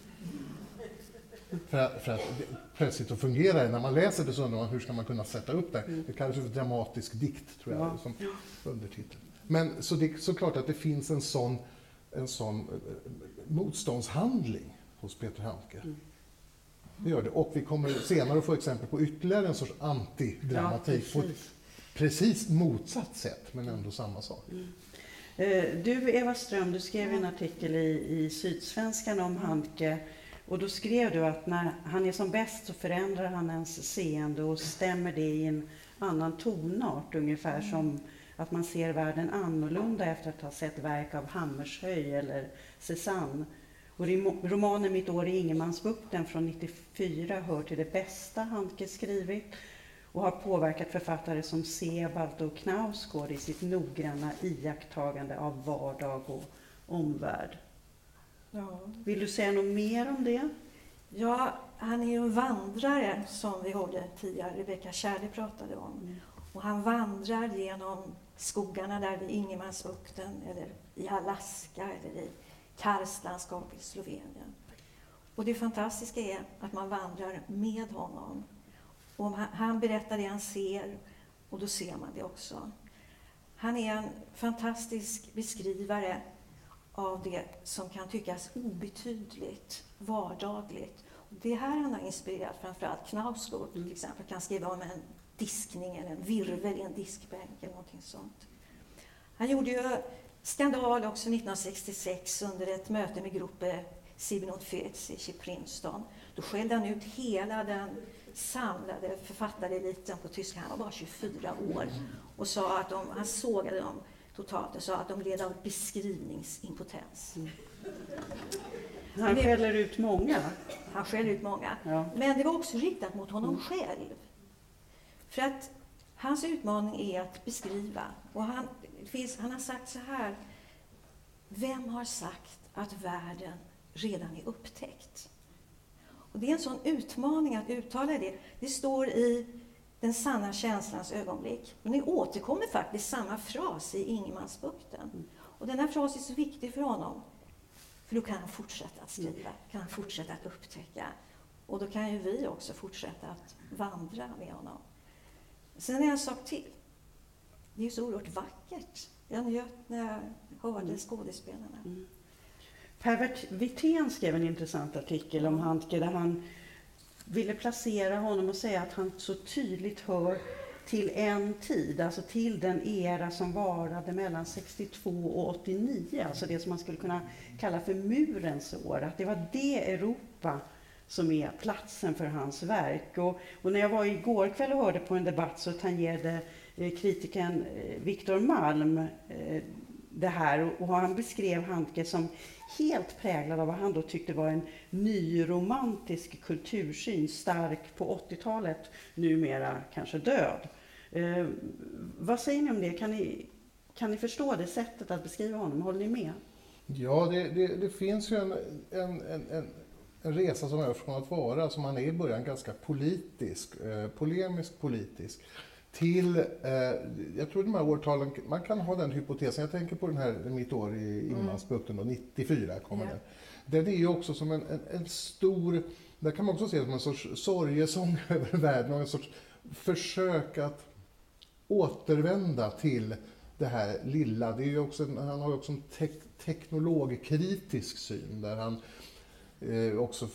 För att, för att plötsligt att fungera när man läser det så undrar man hur ska man kunna sätta upp det? Det kallas för dramatisk dikt, tror jag, Ja. som undertitel. Men så det är såklart att det finns en sån, en sån eh, motståndshandling hos Peter Handke. Det gör det. Och vi kommer senare att få exempel på ytterligare en sorts antidramatik Ja, på ett precis. precis motsatt sätt, men ändå samma sak. Eh, Du, Eva Ström, du skrev en artikel i, i Sydsvenskan om Handke. Och då skrev du att när han är som bäst så förändrar han ens seende och stämmer det i en annan tonart. Ungefär som att man ser världen annorlunda efter att ha sett verk av Hammershöi eller Cézanne. Och romanen Mitt år i Ingenmansbukten från 94 hör till det bästa Handke skrivit och har påverkat författare som Sebald och Knausgård i sitt noggranna iakttagande av vardag och omvärld. Ja. Vill du säga något mer om det? Ja, han är ju en vandrare som vi hörde tidigare, Rebecka Kärde pratade om. Och han vandrar genom skogarna där vid Ingenmansbukten eller i Alaska eller i karstlandskap i Slovenien. Och det fantastiska är att man vandrar med honom. Och om han, han berättar det han ser och då ser man det också. Han är en fantastisk beskrivare av det som kan tyckas obetydligt, vardagligt. Det är här han har inspirerat framförallt Knausgård till exempel, kan skriva om en diskning eller en virvel i en diskbänk eller någonting sånt. Han gjorde ju skandal också 1966 under ett möte med gruppen Sibinot Fetzic i Princeton. Då skällde han ut hela den samlade författareliten på tyska. Han var bara 24 år och sa att de, han sågade dem totalt och sa att de led av beskrivningsimpotens. Han Men det- skäller ut många. Han skäller ut många. Ja. Men det var också riktat mot honom själv. För att hans utmaning är att beskriva. Och han, finns, han har sagt så här. Vem har sagt att världen redan är upptäckt? Och det är en sån utmaning att uttala det. Det står i Den sanna känslans ögonblick. Men det återkommer faktiskt samma fras i Ingenmansbukten. Och den här frasen är så viktig för honom. För då kan han fortsätta att skriva, kan han fortsätta att upptäcka. Och då kan ju vi också fortsätta att vandra med honom. Sen är en sak till. Det är ju så oerhört vackert. Jag njöt när jag hörde skådespelarna. Per Wirtén skrev en intressant artikel om Handke där han ville placera honom och säga att han så tydligt hör till en tid, alltså till den era som varade mellan 62 och 89, alltså det som man skulle kunna kalla för murens år, att det var det Europa som är platsen för hans verk. Och, och när jag var igår kväll och hörde på en debatt så tangerade eh, kritikern eh, Viktor Malm eh, det här och, och han beskrev Handke som helt präglad av vad han då tyckte var en nyromantisk kultursyn, stark på 80-talet, numera kanske död. Eh, vad säger ni om det? Kan ni, kan ni förstå det sättet att beskriva honom? Håller ni med? Ja, det, det, det finns ju en, en, en, en, en resa som är från att vara, som han är i början, ganska politisk, eh, polemisk politisk, till, eh, jag tror de här årtalen, man kan ha den hypotesen, jag tänker på den här, mitt år i Inlandsbukten då, 94 kommer Ja. den. Den är ju också som en, en, en stor, där kan man också se som en sorts sorgesång över världen och en sorts försök att återvända till det här lilla. Det är ju också, han har ju också en tek, teknologkritisk syn där han eh, också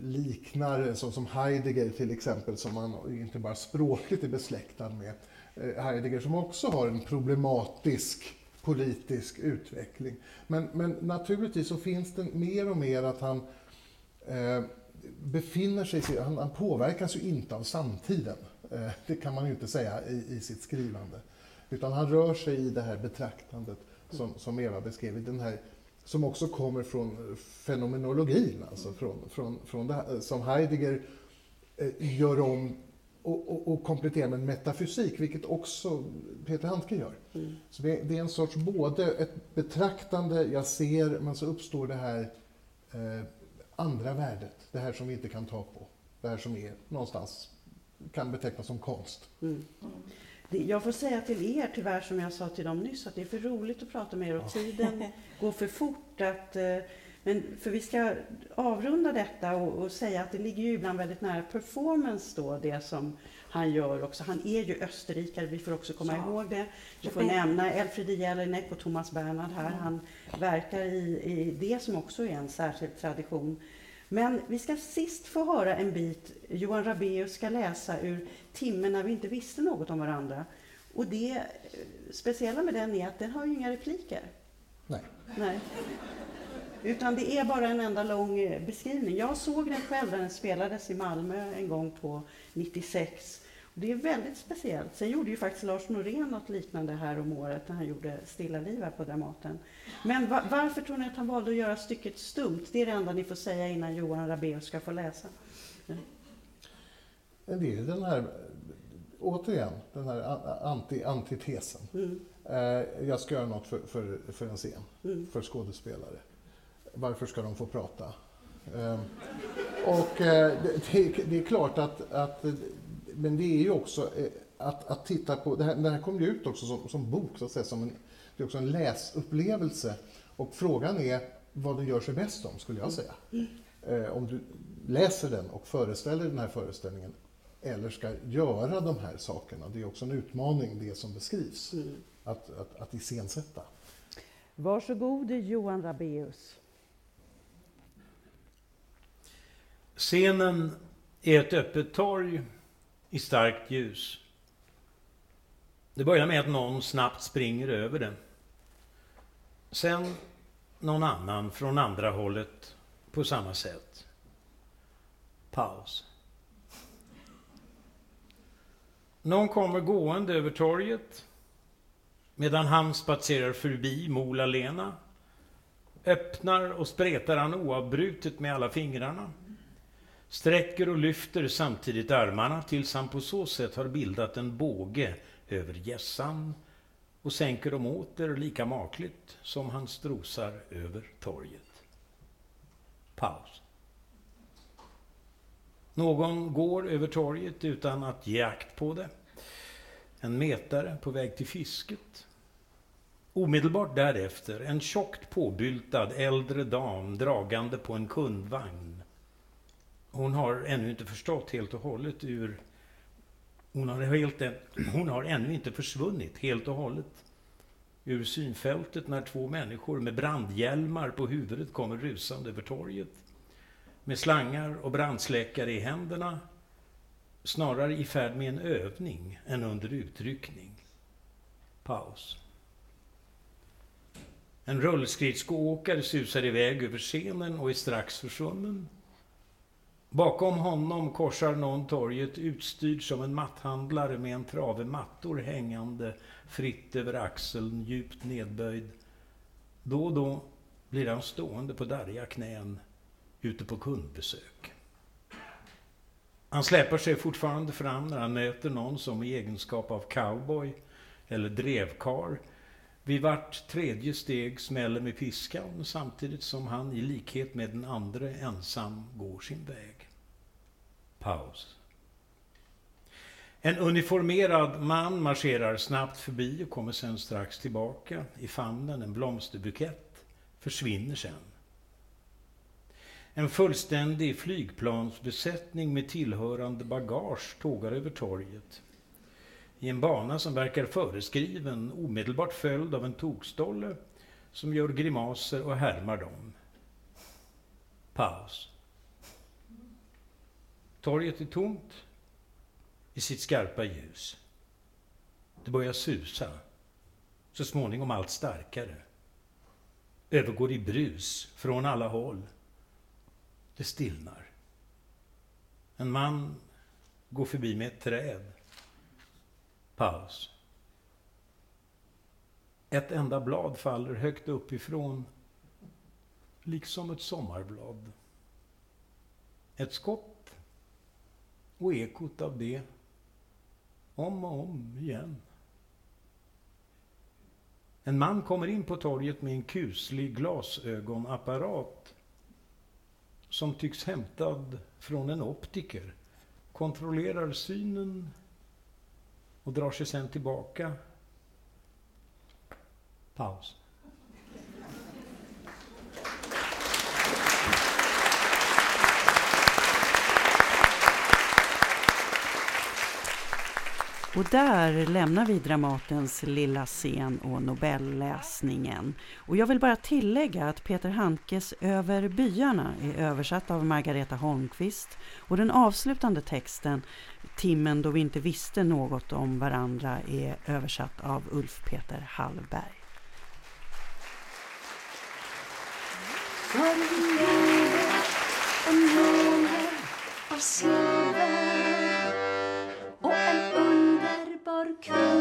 liknar, eh, som, som Heidegger till exempel, som man inte bara språkligt är besläktad med. Eh, Heidegger som också har en problematisk politisk utveckling. Men, men naturligtvis så finns det mer och mer att han eh, befinner sig, han, han påverkas ju inte av samtiden. Eh, det kan man ju inte säga i, i sitt skrivande. Utan han rör sig i det här betraktandet som, som Eva beskrev, den här, som också kommer från fenomenologin, alltså från, från, från det här, som Heidegger eh, gör om och, och, och kompletterar med metafysik, vilket också Peter Handke gör. Mm. Så det, det, är en sorts både ett betraktande, jag ser, men så uppstår det här eh, andra värdet, det här som vi inte kan ta på, det här som är någonstans kan betecknas som konst. Mm. Jag får säga till er, tyvärr som jag sa till dem nyss, att det är för roligt att prata med er och tiden går för fort. Att, eh, men för vi ska avrunda detta och, och, säga att det ligger ju ibland väldigt nära performance då, det som han gör också. Han är ju österrikare, vi får också komma ja. ihåg det. Vi får nämna Elfriede Jelinek och Thomas Bernhard här. Han verkar i, i det som också är en särskild tradition. Men vi ska sist få höra en bit Johan Rabaeus ska läsa ur Timmen när vi inte visste något om varandra. Och det eh, speciella med den är att den har ju inga repliker. Nej. Nej. Utan det är bara en enda lång eh, beskrivning. Jag såg den själv när den spelades i Malmö en gång på 96. Det är väldigt speciellt. Sen gjorde ju faktiskt Lars Norén något liknande här om året när han gjorde Stilla liv här på Dramaten. Men va varför tror ni att han valde att göra stycket stumt? Det är det enda ni får säga innan Johan Rabaeus ska få läsa. Ja. Det är den här, återigen, den här anti, antitesen. Mm. Eh, jag ska göra något för, för, för en scen, mm. för skådespelare. Varför ska de få prata? Eh, och eh, det, det, är klart att, att men det är ju också eh, att, att titta på, det här, det här kom ju ut också som, som bok, så att säga, som en, det är också en läsupplevelse. Och frågan är vad den gör sig bäst om, skulle jag säga. Eh, om du läser den och föreställer den här föreställningen eller ska göra de här sakerna. Det är också en utmaning, det som beskrivs, mm. att, att, att iscensätta. Varsågod Johan Rabeus. Scenen är ett öppet torg i starkt ljus. Det börjar med att någon snabbt springer över den. Sen någon annan från andra hållet på samma sätt. Paus. Någon kommer gående över torget medan han spatserar förbi Mola-Lena. Öppnar och spretar han oavbrutet med alla fingrarna sträcker och lyfter samtidigt armarna tills han på så sätt har bildat en båge över gässan och sänker dem åter lika makligt som han strosar över torget. Paus. Någon går över torget utan att ge akt på det. En metare på väg till fisket. Omedelbart därefter en tjockt påbyltad äldre dam dragande på en kundvagn hon har ännu inte förstått helt och hållet ur... Hon har, helt, hon har ännu inte försvunnit helt och hållet ur synfältet när två människor med brandhjälmar på huvudet kommer rusande över torget. Med slangar och brandsläckare i händerna. Snarare i färd med en övning än under utryckning. Paus. En rullskridskoåkare susar iväg över scenen och är strax försvunnen. Bakom honom korsar någon torget utstyrd som en matthandlare med en trave mattor hängande fritt över axeln, djupt nedböjd. Då och då blir han stående på darriga knän ute på kundbesök. Han släpar sig fortfarande fram när han möter någon som i egenskap av cowboy eller drevkar vid vart tredje steg smäller med piskan samtidigt som han i likhet med den andre ensam går sin väg. Paus. En uniformerad man marscherar snabbt förbi och kommer sen strax tillbaka. I famnen en blomsterbukett. Försvinner sen. En fullständig flygplansbesättning med tillhörande bagage tågar över torget. I en bana som verkar föreskriven, omedelbart följd av en tokstolle som gör grimaser och härmar dem. Paus. Torget är tomt i sitt skarpa ljus. Det börjar susa, så småningom allt starkare. Övergår i brus från alla håll. Det stillnar. En man går förbi med ett träd. Paus. Ett enda blad faller högt uppifrån, liksom ett sommarblad. Ett skott och ekot av det, om och om igen. En man kommer in på torget med en kuslig glasögonapparat som tycks hämtad från en optiker, kontrollerar synen och drar sig sen tillbaka. Paus. Och där lämnar vi Dramatens lilla scen och Nobelläsningen. Och jag vill bara tillägga att Peter Handkes Över byarna är översatt av Margareta Holmqvist och den avslutande texten Timmen då vi inte visste något om varandra är översatt av Ulf Peter Hallberg. Som av because